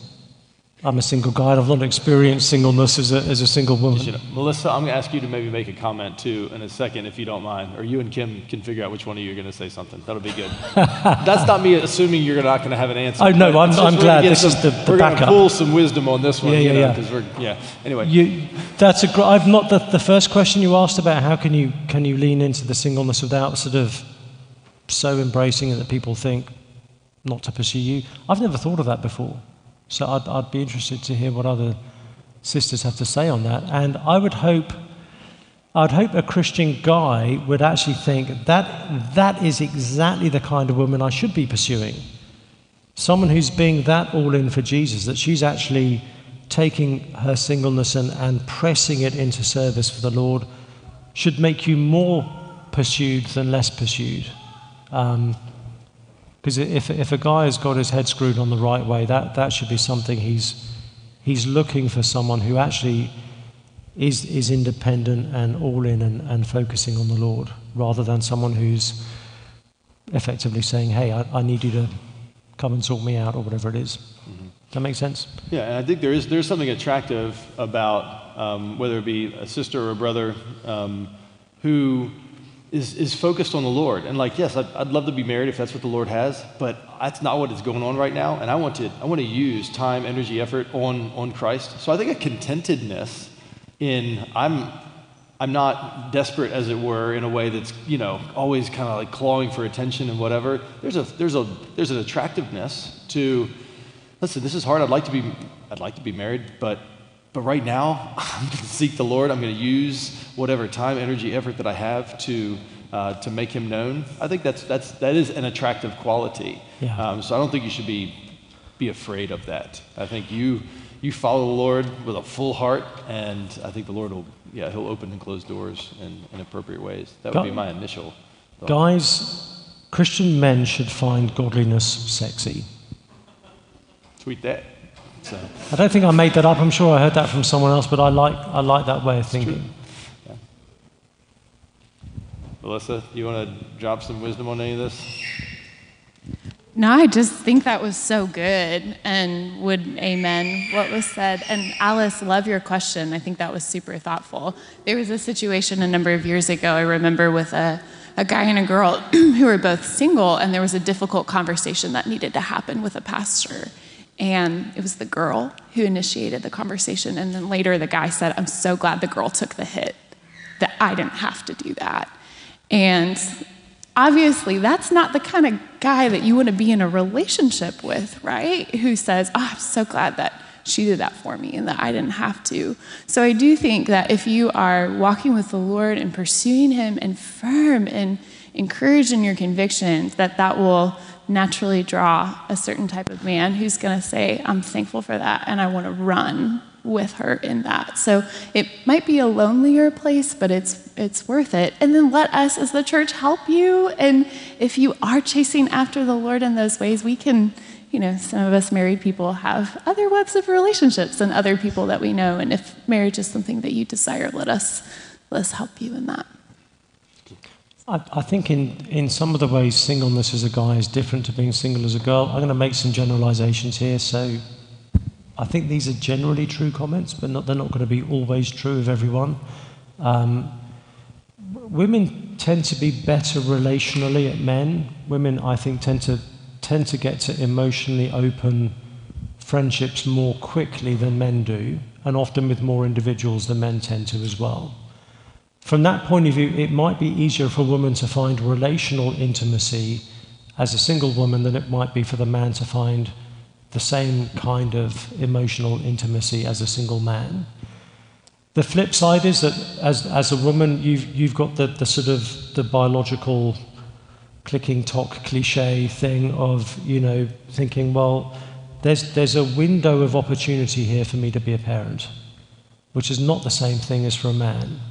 I'm a single guy. I've not experienced singleness as a, as a single woman. You Melissa, I'm going to ask you to maybe make a comment too in a second, if you don't mind. Or you and Kim can figure out which one of you are going to say something. That'll be good. That's not me assuming you're not going to have an answer. Oh, no, I'm- I'm glad this is the- the We're going to pull some wisdom on this one. Yeah, you yeah, know, yeah. we're, yeah. Anyway. You, that's a gr- I've not the, the first question you asked about how can you can you lean into the singleness without sort of so embracing it that people think not to pursue you. I've never thought of that before, so I'd, I'd be interested to hear what other sisters have to say on that. And I would hope, I'd hope a Christian guy would actually think that that is exactly the kind of woman I should be pursuing. Someone who's being that all in for Jesus, that she's actually taking her singleness and, and pressing it into service for the Lord, should make you more pursued than less pursued. Um, Because if, if a guy has got his head screwed on the right way, that, that should be something he's, he's looking for someone who actually is, is independent and all in and, and focusing on the Lord, rather than someone who's effectively saying, hey, I, I need you to come and sort me out, or whatever it is. That makes sense? Yeah, and I think there is there's something attractive about um, whether it be a sister or a brother um, who is, is focused on the Lord. And like, yes, I'd, I'd love to be married if that's what the Lord has, but that's not what is going on right now. And I want to I want to use time, energy, effort on on Christ. So I think a contentedness in I'm I'm not desperate, as it were, in a way that's you know always kind of like clawing for attention and whatever. There's a there's a there's an attractiveness to listen. This is hard. I'd like to be I'd like to be married, but but right now I'm going to seek the Lord. I'm going to use whatever time, energy, effort that I have to uh, to make Him known. I think that's that's that is an attractive quality. Yeah. Um, so I don't think you should be be afraid of that. I think you you follow the Lord with a full heart, and I think the Lord will yeah He'll open and close doors in, in appropriate ways. That would Go- be my initial. thought. Guys, Christian men should find godliness sexy. Tweet that. So, I don't think I made that up. I'm sure I heard that from someone else, but I like, I like that way of thinking. Melissa, you want to drop some wisdom on any of this? No, I just think that was so good and would amen what was said. And Alice, love your question. I think that was super thoughtful. There was a situation a number of years ago, I remember, with a, a guy and a girl who were both single, and there was a difficult conversation that needed to happen with a pastor. And it was the girl who initiated the conversation. And then later, the guy said, I'm so glad the girl took the hit, that I didn't have to do that. And obviously, that's not the kind of guy that you want to be in a relationship with, right? Who says, Oh, I'm so glad that she did that for me and that I didn't have to. So I do think that if you are walking with the Lord and pursuing Him and firm and encouraged in your convictions, that that will naturally draw a certain type of man who's going to say, I'm thankful for that and I want to run with her in that. So it might be a lonelier place, but it's it's worth it. And then let us as the church help you. And if you are chasing after the Lord in those ways, we can, you know, some of us married people have other webs of relationships and other people that we know. And if marriage is something that you desire, let us let us help you in that. I, I think in, in some of the ways singleness as a guy is different to being single as a girl. I'm going to make some generalizations here. So I think these are generally true comments, but not, they're not going to be always true of everyone. Um, women tend to be better relationally at men. Women, I think, tend to tend to get to emotionally open friendships more quickly than men do, and often with more individuals than men tend to as well. From that point of view, it might be easier for a woman to find relational intimacy as a single woman than it might be for the man to find the same kind of emotional intimacy as a single man. The flip side is that as, as a woman, you've, you've got the, the sort of the biological clicking talk cliche thing of, you know, thinking, well, there's, there's a window of opportunity here for me to be a parent, which is not the same thing as for a man.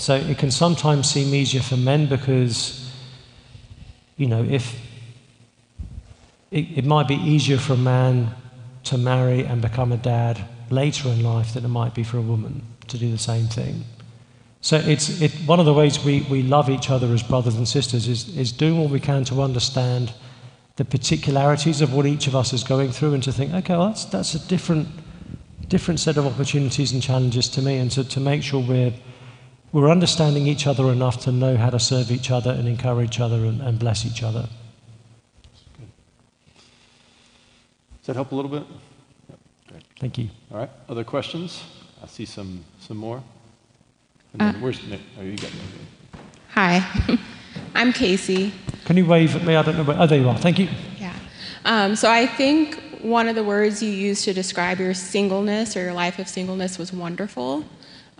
So it can sometimes seem easier for men because you know, if it, it might be easier for a man to marry and become a dad later in life than it might be for a woman to do the same thing. So it's it, one of the ways we, we love each other as brothers and sisters is, is doing all we can to understand the particularities of what each of us is going through and to think, okay, well, that's, that's a different, different set of opportunities and challenges to me, and to, to make sure we're, we're understanding each other enough to know how to serve each other and encourage each other and, and bless each other. Does that help a little bit? Thank you. All right. Other questions? I see some some more. And then where's Nick? Oh, you got Nick. Hi, I'm Casey. Can you wave at me? I don't know where. Oh, there you are. Thank you. Yeah. Um, so I think one of the words you used to describe your singleness or your life of singleness was wonderful.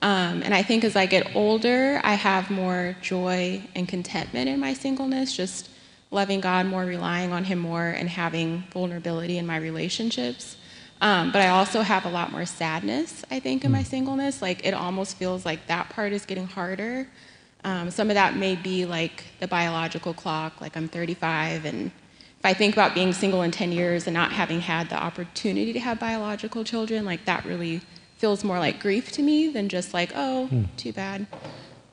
Um, and I think as I get older, I have more joy and contentment in my singleness, just loving God more, relying on Him more, and having vulnerability in my relationships. Um, but I also have a lot more sadness, I think, in my singleness. Like it almost feels like that part is getting harder. Um, some of that may be like the biological clock, like I'm 35, and if I think about being single in 10 years and not having had the opportunity to have biological children, like that really feels more like grief to me than just like, oh, too bad.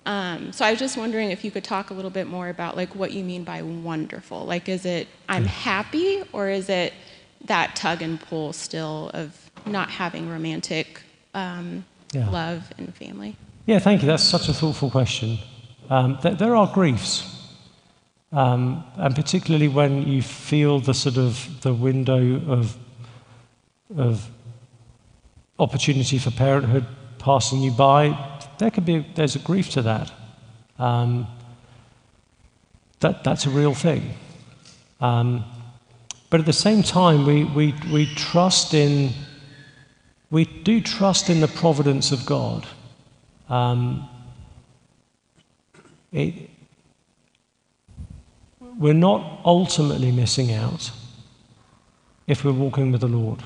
Um, so I was just wondering if you could talk a little bit more about like what you mean by wonderful. Like, is it I'm happy, or is it that tug and pull still of not having romantic um, Yeah. love and family? Yeah, thank you. That's such a thoughtful question. Um, th- there are griefs, um, and particularly when you feel the sort of the window of of opportunity for parenthood passing you by, there could be there's a grief to that. Um, that that's a real thing. Um, but at the same time, we, we, we trust in we do trust in the providence of God. Um, it, we're not ultimately missing out if we're walking with the Lord.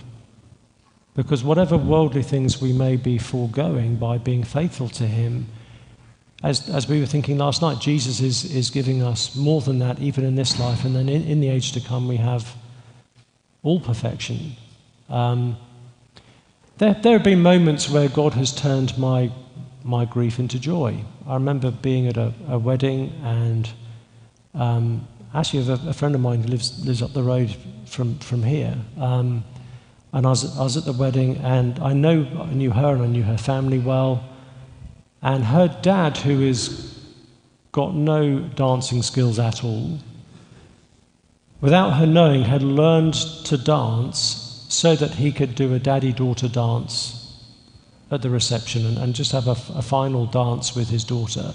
Because whatever worldly things we may be foregoing by being faithful to Him, as, as we were thinking last night, Jesus is, is giving us more than that, even in this life. And then in, in the age to come, we have all perfection. Um, there, there have been moments where God has turned my, my grief into joy. I remember being at a, a wedding, and um, actually, a, a friend of mine who lives, lives up the road from, from here. Um, and I was, I was at the wedding, and I know I knew her and I knew her family well. And her dad, who has got no dancing skills at all, without her knowing, had learned to dance so that he could do a daddy daughter dance at the reception and, and just have a, a final dance with his daughter.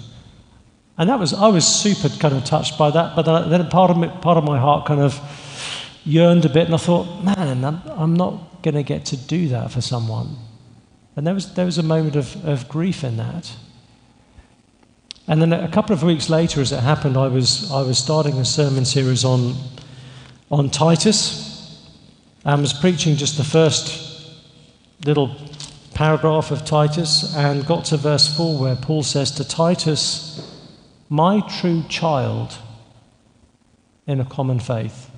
And that was, I was super kind of touched by that, but then- part of, me, part of my heart kind of yearned a bit, and I thought, man, I'm, I'm not going to get to do that for someone. And there was, there was a moment of, of grief in that. And then a couple of weeks later, as it happened, I was, I was starting a sermon series on, on Titus. I was preaching just the first little paragraph of Titus and got to verse 4 where Paul says to Titus, My true child in a common faith.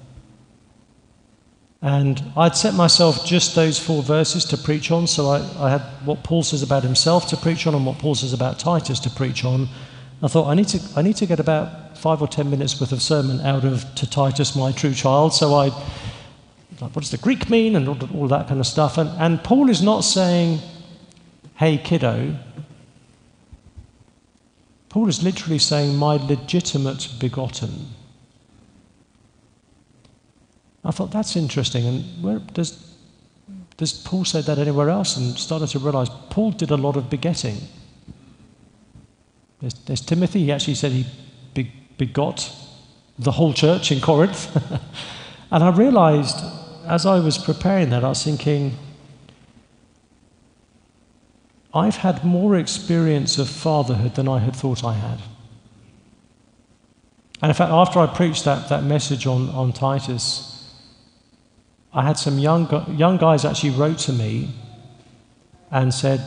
And I'd set myself just those four verses to preach on. So I, I had what Paul says about himself to preach on and what Paul says about Titus to preach on. I thought I need to, I need to get about five or ten minutes worth of sermon out of to Titus, my true child. So I, like, what does the Greek mean and all, all that kind of stuff. And, and Paul is not saying, hey, kiddo. Paul is literally saying, my legitimate begotten. I thought that's interesting. And where does, does Paul say that anywhere else? And started to realize Paul did a lot of begetting. There's, there's Timothy. He actually said he be, begot the whole church in Corinth. and I realized as I was preparing that, I was thinking, I've had more experience of fatherhood than I had thought I had. And in fact, after I preached that, that message on, on Titus, I had some young, young guys actually wrote to me and said,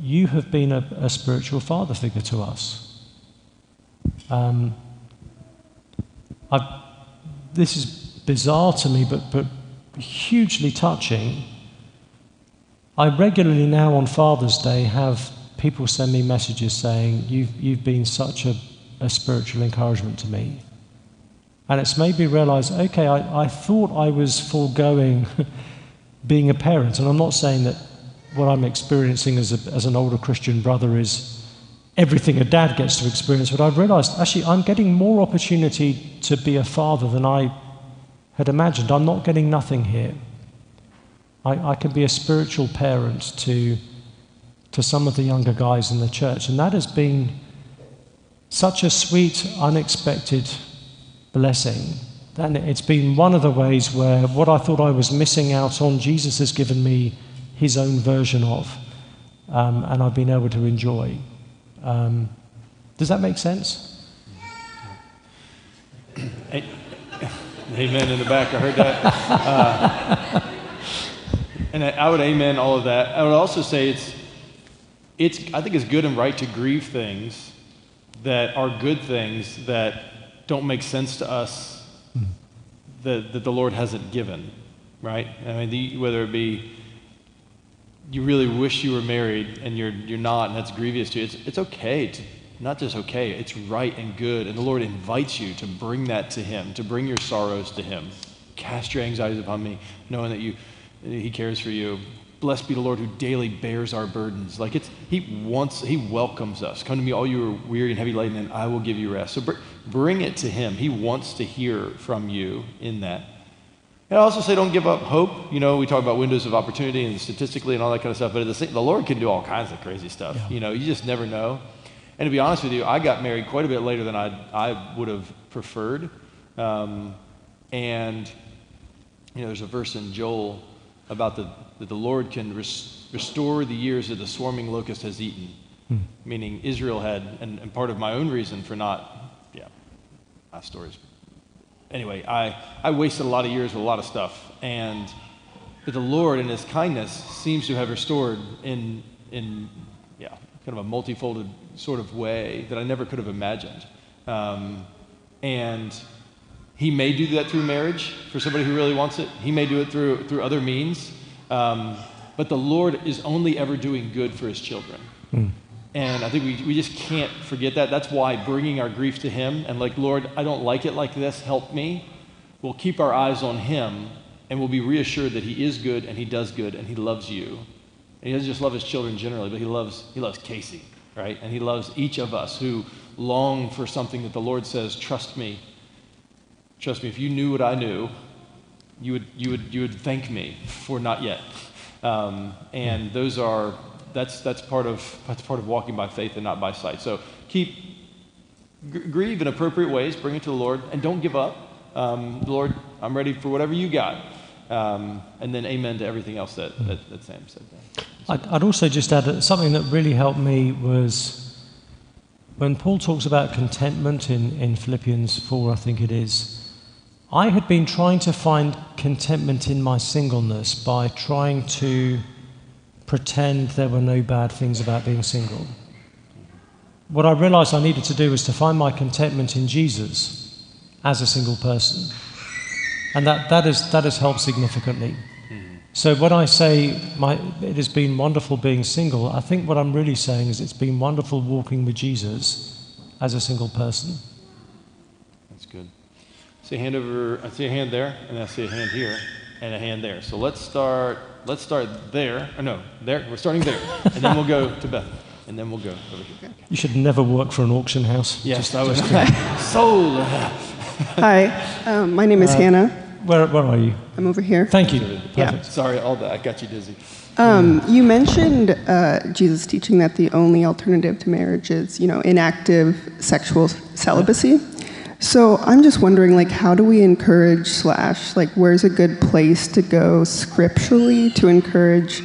You have been a, a spiritual father figure to us. Um, this is bizarre to me, but, but hugely touching. I regularly now on Father's Day have people send me messages saying, You've, you've been such a, a spiritual encouragement to me. And it's made me realize okay, I, I thought I was foregoing being a parent. And I'm not saying that what I'm experiencing as, a, as an older Christian brother is everything a dad gets to experience, but I've realized actually I'm getting more opportunity to be a father than I had imagined. I'm not getting nothing here. I, I can be a spiritual parent to, to some of the younger guys in the church, and that has been such a sweet, unexpected blessing. And it's been one of the ways where what I thought I was missing out on, Jesus has given me his own version of, um, and I've been able to enjoy. Um, does that make sense? Amen in the back. I heard that. Uh, and I would amen all of that. I would also say it's, it's, I think it's good and right to grieve things that are good things that don't make sense to us hmm. that, that the Lord hasn't given, right? I mean, the, whether it be you really wish you were married and you're, you're not, and that's grievous to you, it's, it's okay to, not just okay, it's right and good. And the Lord invites you to bring that to Him, to bring your sorrows to Him. Cast your anxieties upon me, knowing that you, He cares for you. Blessed be the Lord who daily bears our burdens. Like it's, He wants, He welcomes us. Come to me, all you are weary and heavy laden, and I will give you rest. So bring it to Him. He wants to hear from you in that. And I also say don't give up hope. You know, we talk about windows of opportunity and statistically and all that kind of stuff, but the, same, the Lord can do all kinds of crazy stuff. Yeah. You know, you just never know. And to be honest with you, I got married quite a bit later than I, I would have preferred. Um, and, you know, there's a verse in Joel about the, that the Lord can res- restore the years that the swarming locust has eaten. Hmm. Meaning Israel had, and, and part of my own reason for not, stories. Anyway, I, I wasted a lot of years with a lot of stuff. And but the Lord, in His kindness, seems to have restored in, in yeah, kind of a multifolded sort of way that I never could have imagined. Um, and he may do that through marriage for somebody who really wants it. He may do it through, through other means. Um, but the Lord is only ever doing good for his children. Mm. And I think we, we just can't forget that. That's why bringing our grief to him and like, Lord, I don't like it like this, help me. We'll keep our eyes on him and we'll be reassured that he is good and he does good and he loves you. And he doesn't just love his children generally, but he loves, he loves Casey right? And He loves each of us who long for something that the Lord says, trust me. Trust me, if you knew what I knew, you would, you would, you would thank me for not yet. Um, and those are, that's, that's, part of, that's part of walking by faith and not by sight. So keep, g- grieve in appropriate ways, bring it to the Lord, and don't give up. Um, Lord, I'm ready for whatever you got. Um, and then amen to everything else that, that, that Sam said there. I'd, I'd also just add that something that really helped me was when Paul talks about contentment in, in Philippians 4, I think it is. I had been trying to find contentment in my singleness by trying to pretend there were no bad things about being single. What I realized I needed to do was to find my contentment in Jesus as a single person. And that, that, is, that has helped significantly. So when I say my, it has been wonderful being single, I think what I'm really saying is it's been wonderful walking with Jesus as a single person. That's good. I see a hand over, I see a hand there, and I see a hand here, and a hand there. So let's start, let's start there. Or no, there, we're starting there. and then we'll go to Beth. And then we'll go over here. You should never work for an auction house. Yes, just, I was sold. Hi, um, my name is uh, Hannah. Where, where are you? I'm over here. Thank you. Perfect. Yeah. Sorry, all that. I got you dizzy. Um, you mentioned uh, Jesus teaching that the only alternative to marriage is, you know, inactive sexual celibacy. So I'm just wondering, like, how do we encourage slash like, where's a good place to go scripturally to encourage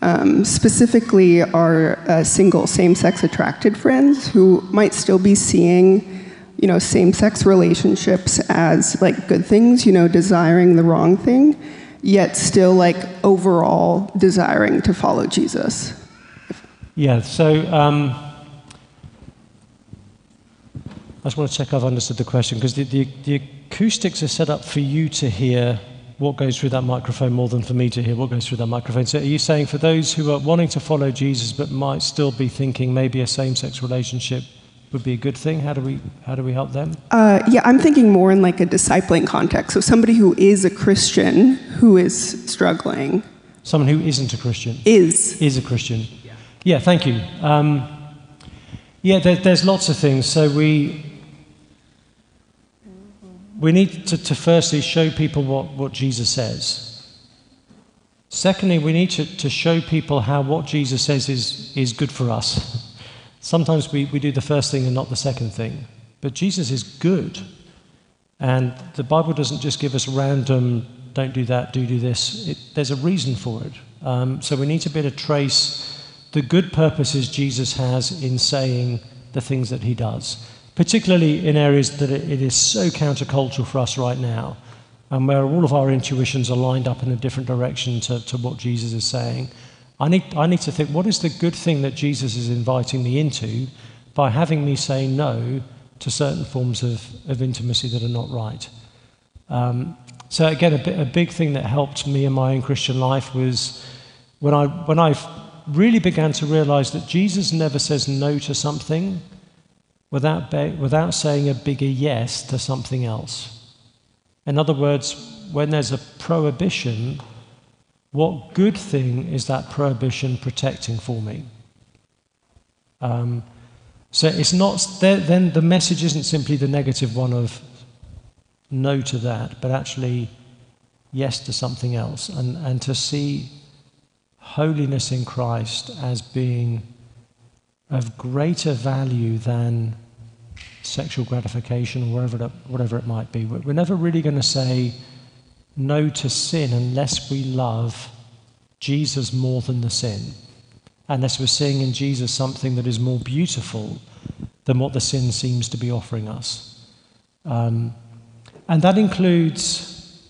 um, specifically our uh, single same-sex attracted friends who might still be seeing you know, same-sex relationships as like good things, you know, desiring the wrong thing, yet still like overall desiring to follow Jesus. Yeah. So um, I just want to check I've understood the question because the, the, the, acoustics are set up for you to hear what goes through that microphone more than for me to hear what goes through that microphone. So, are you saying for those who are wanting to follow Jesus but might still be thinking maybe a same sex relationship would be a good thing? How do we, how do we help them? Uh, yeah, I'm thinking more in like a discipling context. So somebody who is a Christian who is struggling Someone who isn't a Christian is. is a Christian. Yeah, thank you. Um, yeah, there, there's lots of things. So we we need to, to firstly show people what, what Jesus says. Secondly, we need to, to show people how what Jesus says is, is good for us. Sometimes we, we do the first thing and not the second thing. But Jesus is good. And the Bible doesn't just give us random, don't do that, do do this. It, there's a reason for it. Um, so we need to be able to trace the good purposes Jesus has in saying the things that he does, particularly in areas that it, is so countercultural for us right now, and where all of our intuitions are lined up in a different direction to, to what Jesus is saying. I need, I need to think what is the good thing that Jesus is inviting me into by having me say no to certain forms of, of intimacy that are not right. Um, so, again, a, a big thing that helped me in my own Christian life was when I, when I really began to realize that Jesus never says no to something without, be, without saying a bigger yes to something else. In other words, when there's a prohibition, what good thing is that prohibition protecting for me? Um, so it's not, then the message isn't simply the negative one of no to that, but actually yes to something else. And, and to see holiness in Christ as being of greater value than sexual gratification or whatever it, whatever it might be. We're never really going to say no to sin unless we love Jesus more than the sin, unless we're seeing in Jesus something that is more beautiful than what the sin seems to be offering us. Um, and that includes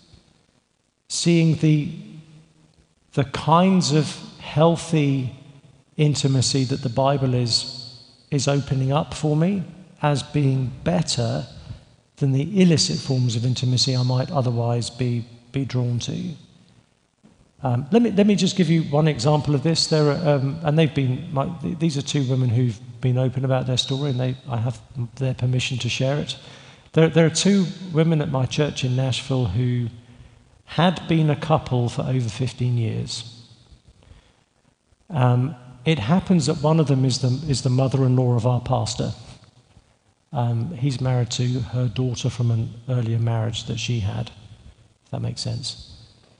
seeing the the kinds of healthy intimacy that the Bible is, is opening up for me as being better than the illicit forms of intimacy I might otherwise be, be drawn to. Um, let, me, let me just give you one example of this. There are, um, and they've been, my, these are two women who've been open about their story, and they, I have their permission to share it. There, there are two women at my church in Nashville who had been a couple for over 15 years. Um, it happens that one of them is the, is the mother in law of our pastor. Um, he's married to her daughter from an earlier marriage that she had, if that makes sense.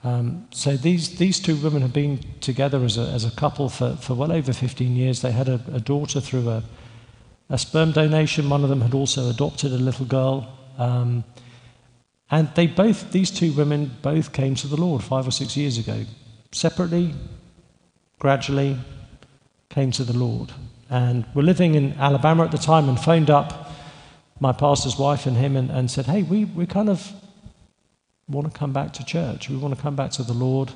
Um, so these, these two women have been together as a, as a couple for, for well over 15 years. They had a, a daughter through a, a sperm donation. One of them had also adopted a little girl. Um, and they both, these two women both came to the Lord five or six years ago. Separately, gradually, came to the Lord. And were living in Alabama at the time and phoned up my pastor's wife and him and, and said, Hey, we, we kind of want to come back to church. We want to come back to the Lord.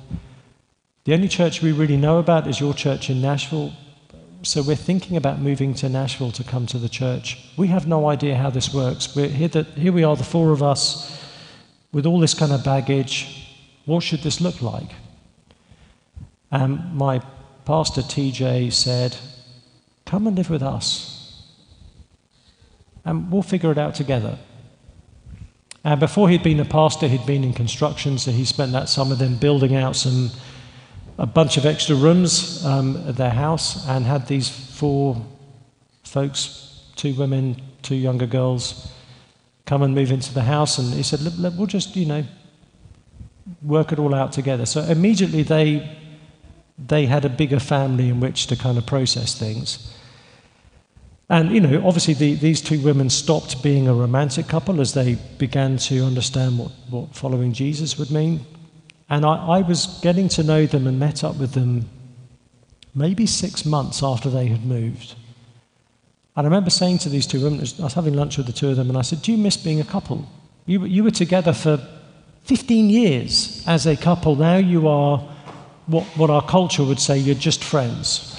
The only church we really know about is your church in Nashville. So we're thinking about moving to Nashville to come to the church. We have no idea how this works. We're here, that, here we are, the four of us with all this kind of baggage, what should this look like? And my pastor TJ said, Come and live with us, and we'll figure it out together. And before he'd been a pastor, he'd been in construction, so he spent that summer then building out some a bunch of extra rooms um, at their house, and had these four folks, two women, two younger girls, come and move into the house. And he said, look, look, we'll just, you know, work it all out together. So immediately they, they had a bigger family in which to kind of process things. And, you know, obviously the, these two women stopped being a romantic couple as they began to understand what, what following Jesus would mean. And I, I was getting to know them and met up with them maybe six months after they had moved. And I remember saying to these two women, I was having lunch with the two of them, and I said, Do you miss being a couple? You, you were together for 15 years as a couple. Now you are what, what our culture would say you're just friends.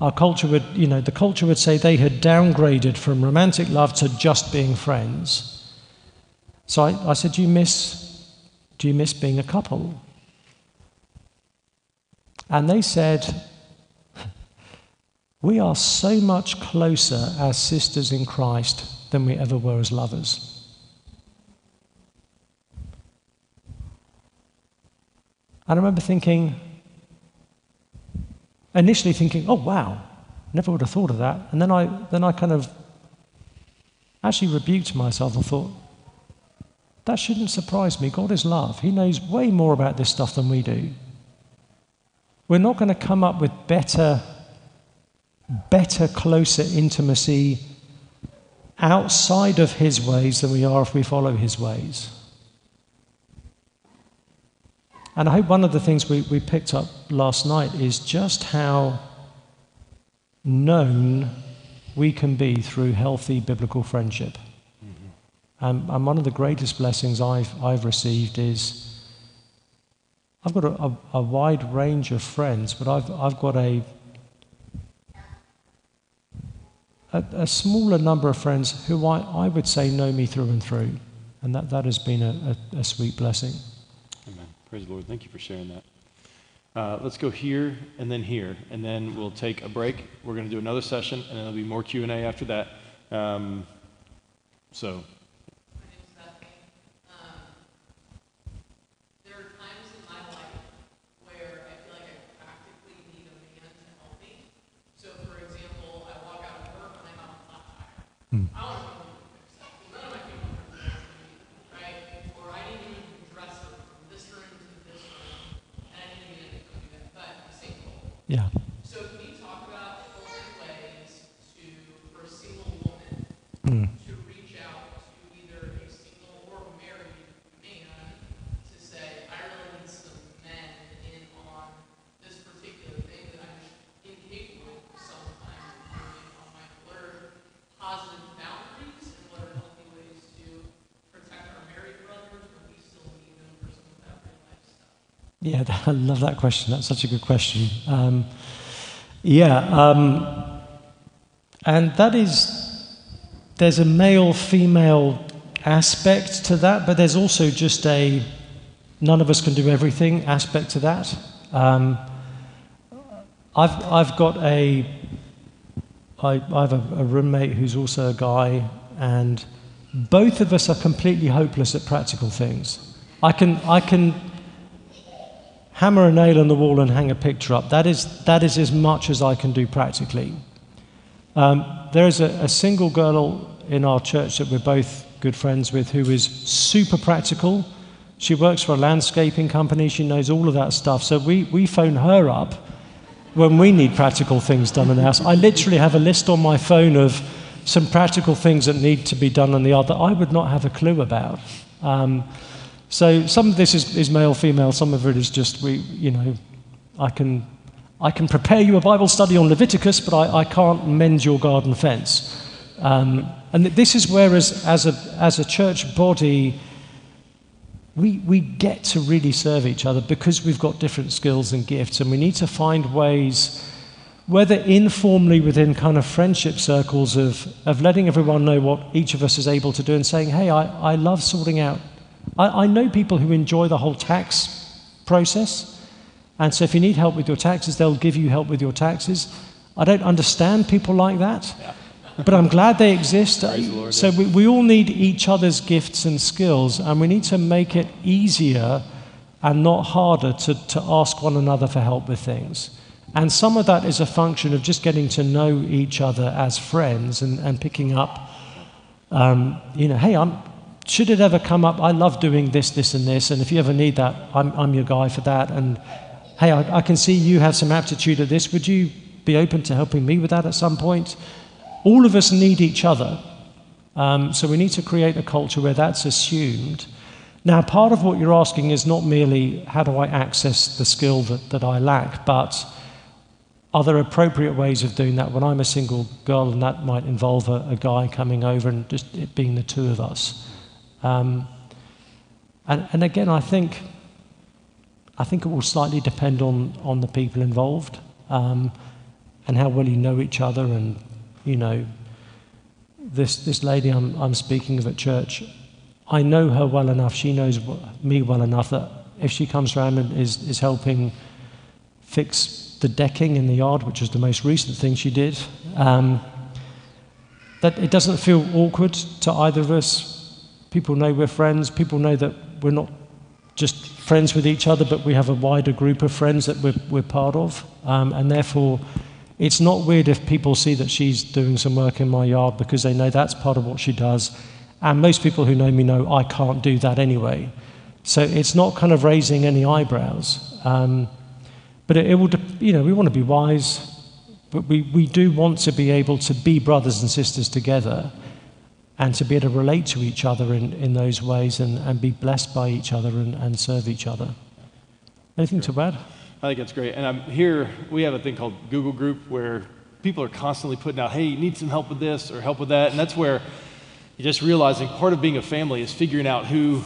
Our culture would, you know, the culture would say they had downgraded from romantic love to just being friends. So I, I said, do you, miss, do you miss being a couple? And they said, We are so much closer as sisters in Christ than we ever were as lovers. I remember thinking, initially thinking, oh wow, never would have thought of that. And then I, then I kind of actually rebuked myself and thought, that shouldn't surprise me. God is love. He knows way more about this stuff than we do. We're not going to come up with better, better, closer intimacy outside of His ways than we are if we follow His ways. And I hope one of the things we, we picked up last night is just how known we can be through healthy biblical friendship. Mm-hmm. Um, and one of the greatest blessings I've, I've received is I've got a, a, a, wide range of friends, but I've, I've got a, a, a, smaller number of friends who I, I would say know me through and through. And that, that has been a, a sweet blessing. Amen. Praise the Lord. Thank you for sharing that. Uh, let's go here and then here, and then we'll take a break. We're going to do another session, and then there'll be more Q and A after that. Um, so Mm. Yeah. Yeah, I love that question. That's such a good question. Um, yeah, um, and that is, there's a male female aspect to that, but there's also just a none of us can do everything aspect to that. Um, I've, I've got a, I, I have a, a roommate who's also a guy, and both of us are completely hopeless at practical things. I can, I can hammer a nail on the wall and hang a picture up. That is, that is as much as I can do practically. Um, there is a, a single girl in our church that we're both good friends with who is super practical. She works for a landscaping company, she knows all of that stuff. So we, we phone her up when we need practical things done in the house. I literally have a list on my phone of some practical things that need to be done in the yard that I would not have a clue about. Um, so some of this is, is male, female, some of it is just, we, you know, I can, I can prepare you a Bible study on Leviticus, but I, I can't mend your garden fence. Um, and this is where, as, as, a, as a church body, we, we get to really serve each other because we've got different skills and gifts, and we need to find ways, whether informally within kind of friendship circles, of, of letting everyone know what each of us is able to do and saying, hey, I, I love sorting out I, I know people who enjoy the whole tax process. And so if you need help with your taxes, they'll give you help with your taxes. I don't understand people like that, yeah. but I'm glad they exist. So we, we all need each other's gifts and skills, and we need to make it easier and not harder to, to ask one another for help with things. And some of that is a function of just getting to know each other as friends and, and picking up, um, you know, hey, I'm, should it ever come up, I love doing this, this, and this, and if you ever need that, I'm, I'm your guy for that. And hey, I, I, can see you have some aptitude at this. Would you be open to helping me with that at some point? All of us need each other. Um, so we need to create a culture where that's assumed. Now, part of what you're asking is not merely how do I access the skill that, that I lack, but are there appropriate ways of doing that when I'm a single girl and that might involve a, a guy coming over and just it being the two of us? Um, and, and again, I think, I think it will slightly depend on, on the people involved um, and how well you know each other. And, you know, this, this lady I'm, I'm speaking of at church, I know her well enough, she knows me well enough that if she comes around and is, is helping fix the decking in the yard, which was the most recent thing she did, um, that it doesn't feel awkward to either of us. People know we're friends, people know that we're not just friends with each other, but we have a wider group of friends that we're, we're part of. Um, and therefore, it's not weird if people see that she's doing some work in my yard because they know that's part of what she does. And most people who know me know I can't do that anyway. So it's not kind of raising any eyebrows. Um, but it, it will, you know, we want to be wise, but we, we do want to be able to be brothers and sisters together and to be able to relate to each other in, in those ways and, and be blessed by each other and, and serve each other. Anything to add? I think it's great. And I'm here, we have a thing called Google Group where people are constantly putting out, hey, you need some help with this or help with that. And that's where you're just realizing part of being a family is figuring out who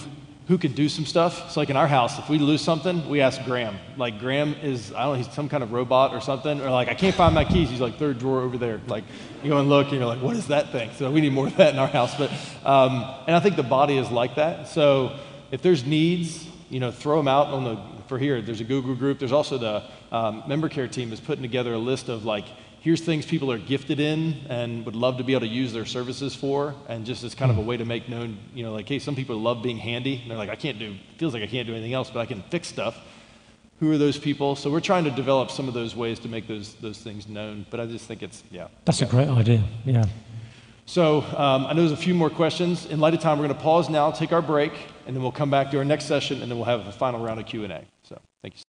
who can do some stuff. So like in our house, if we lose something, we ask Graham. Like Graham is, I don't know, he's some kind of robot or something. Or like, I can't find my keys. He's like third drawer over there. Like you go and look and you're like, what is that thing? So we need more of that in our house. But, um, and I think the body is like that. So if there's needs, you know, throw them out on the, for here. There's a Google group. There's also the um, member care team is putting together a list of like, here's things people are gifted in and would love to be able to use their services for and just as kind of a way to make known you know like hey some people love being handy and they're like i can't do feels like i can't do anything else but i can fix stuff. Who are those people? So we're trying to develop some of those ways to make those those things known but i just think it's yeah. That's a great idea. Yeah. so um, i know there's a few more questions. In light of time we're going to pause now take our break and then we'll come back to our next session and then we'll have a final round of q&a so thank you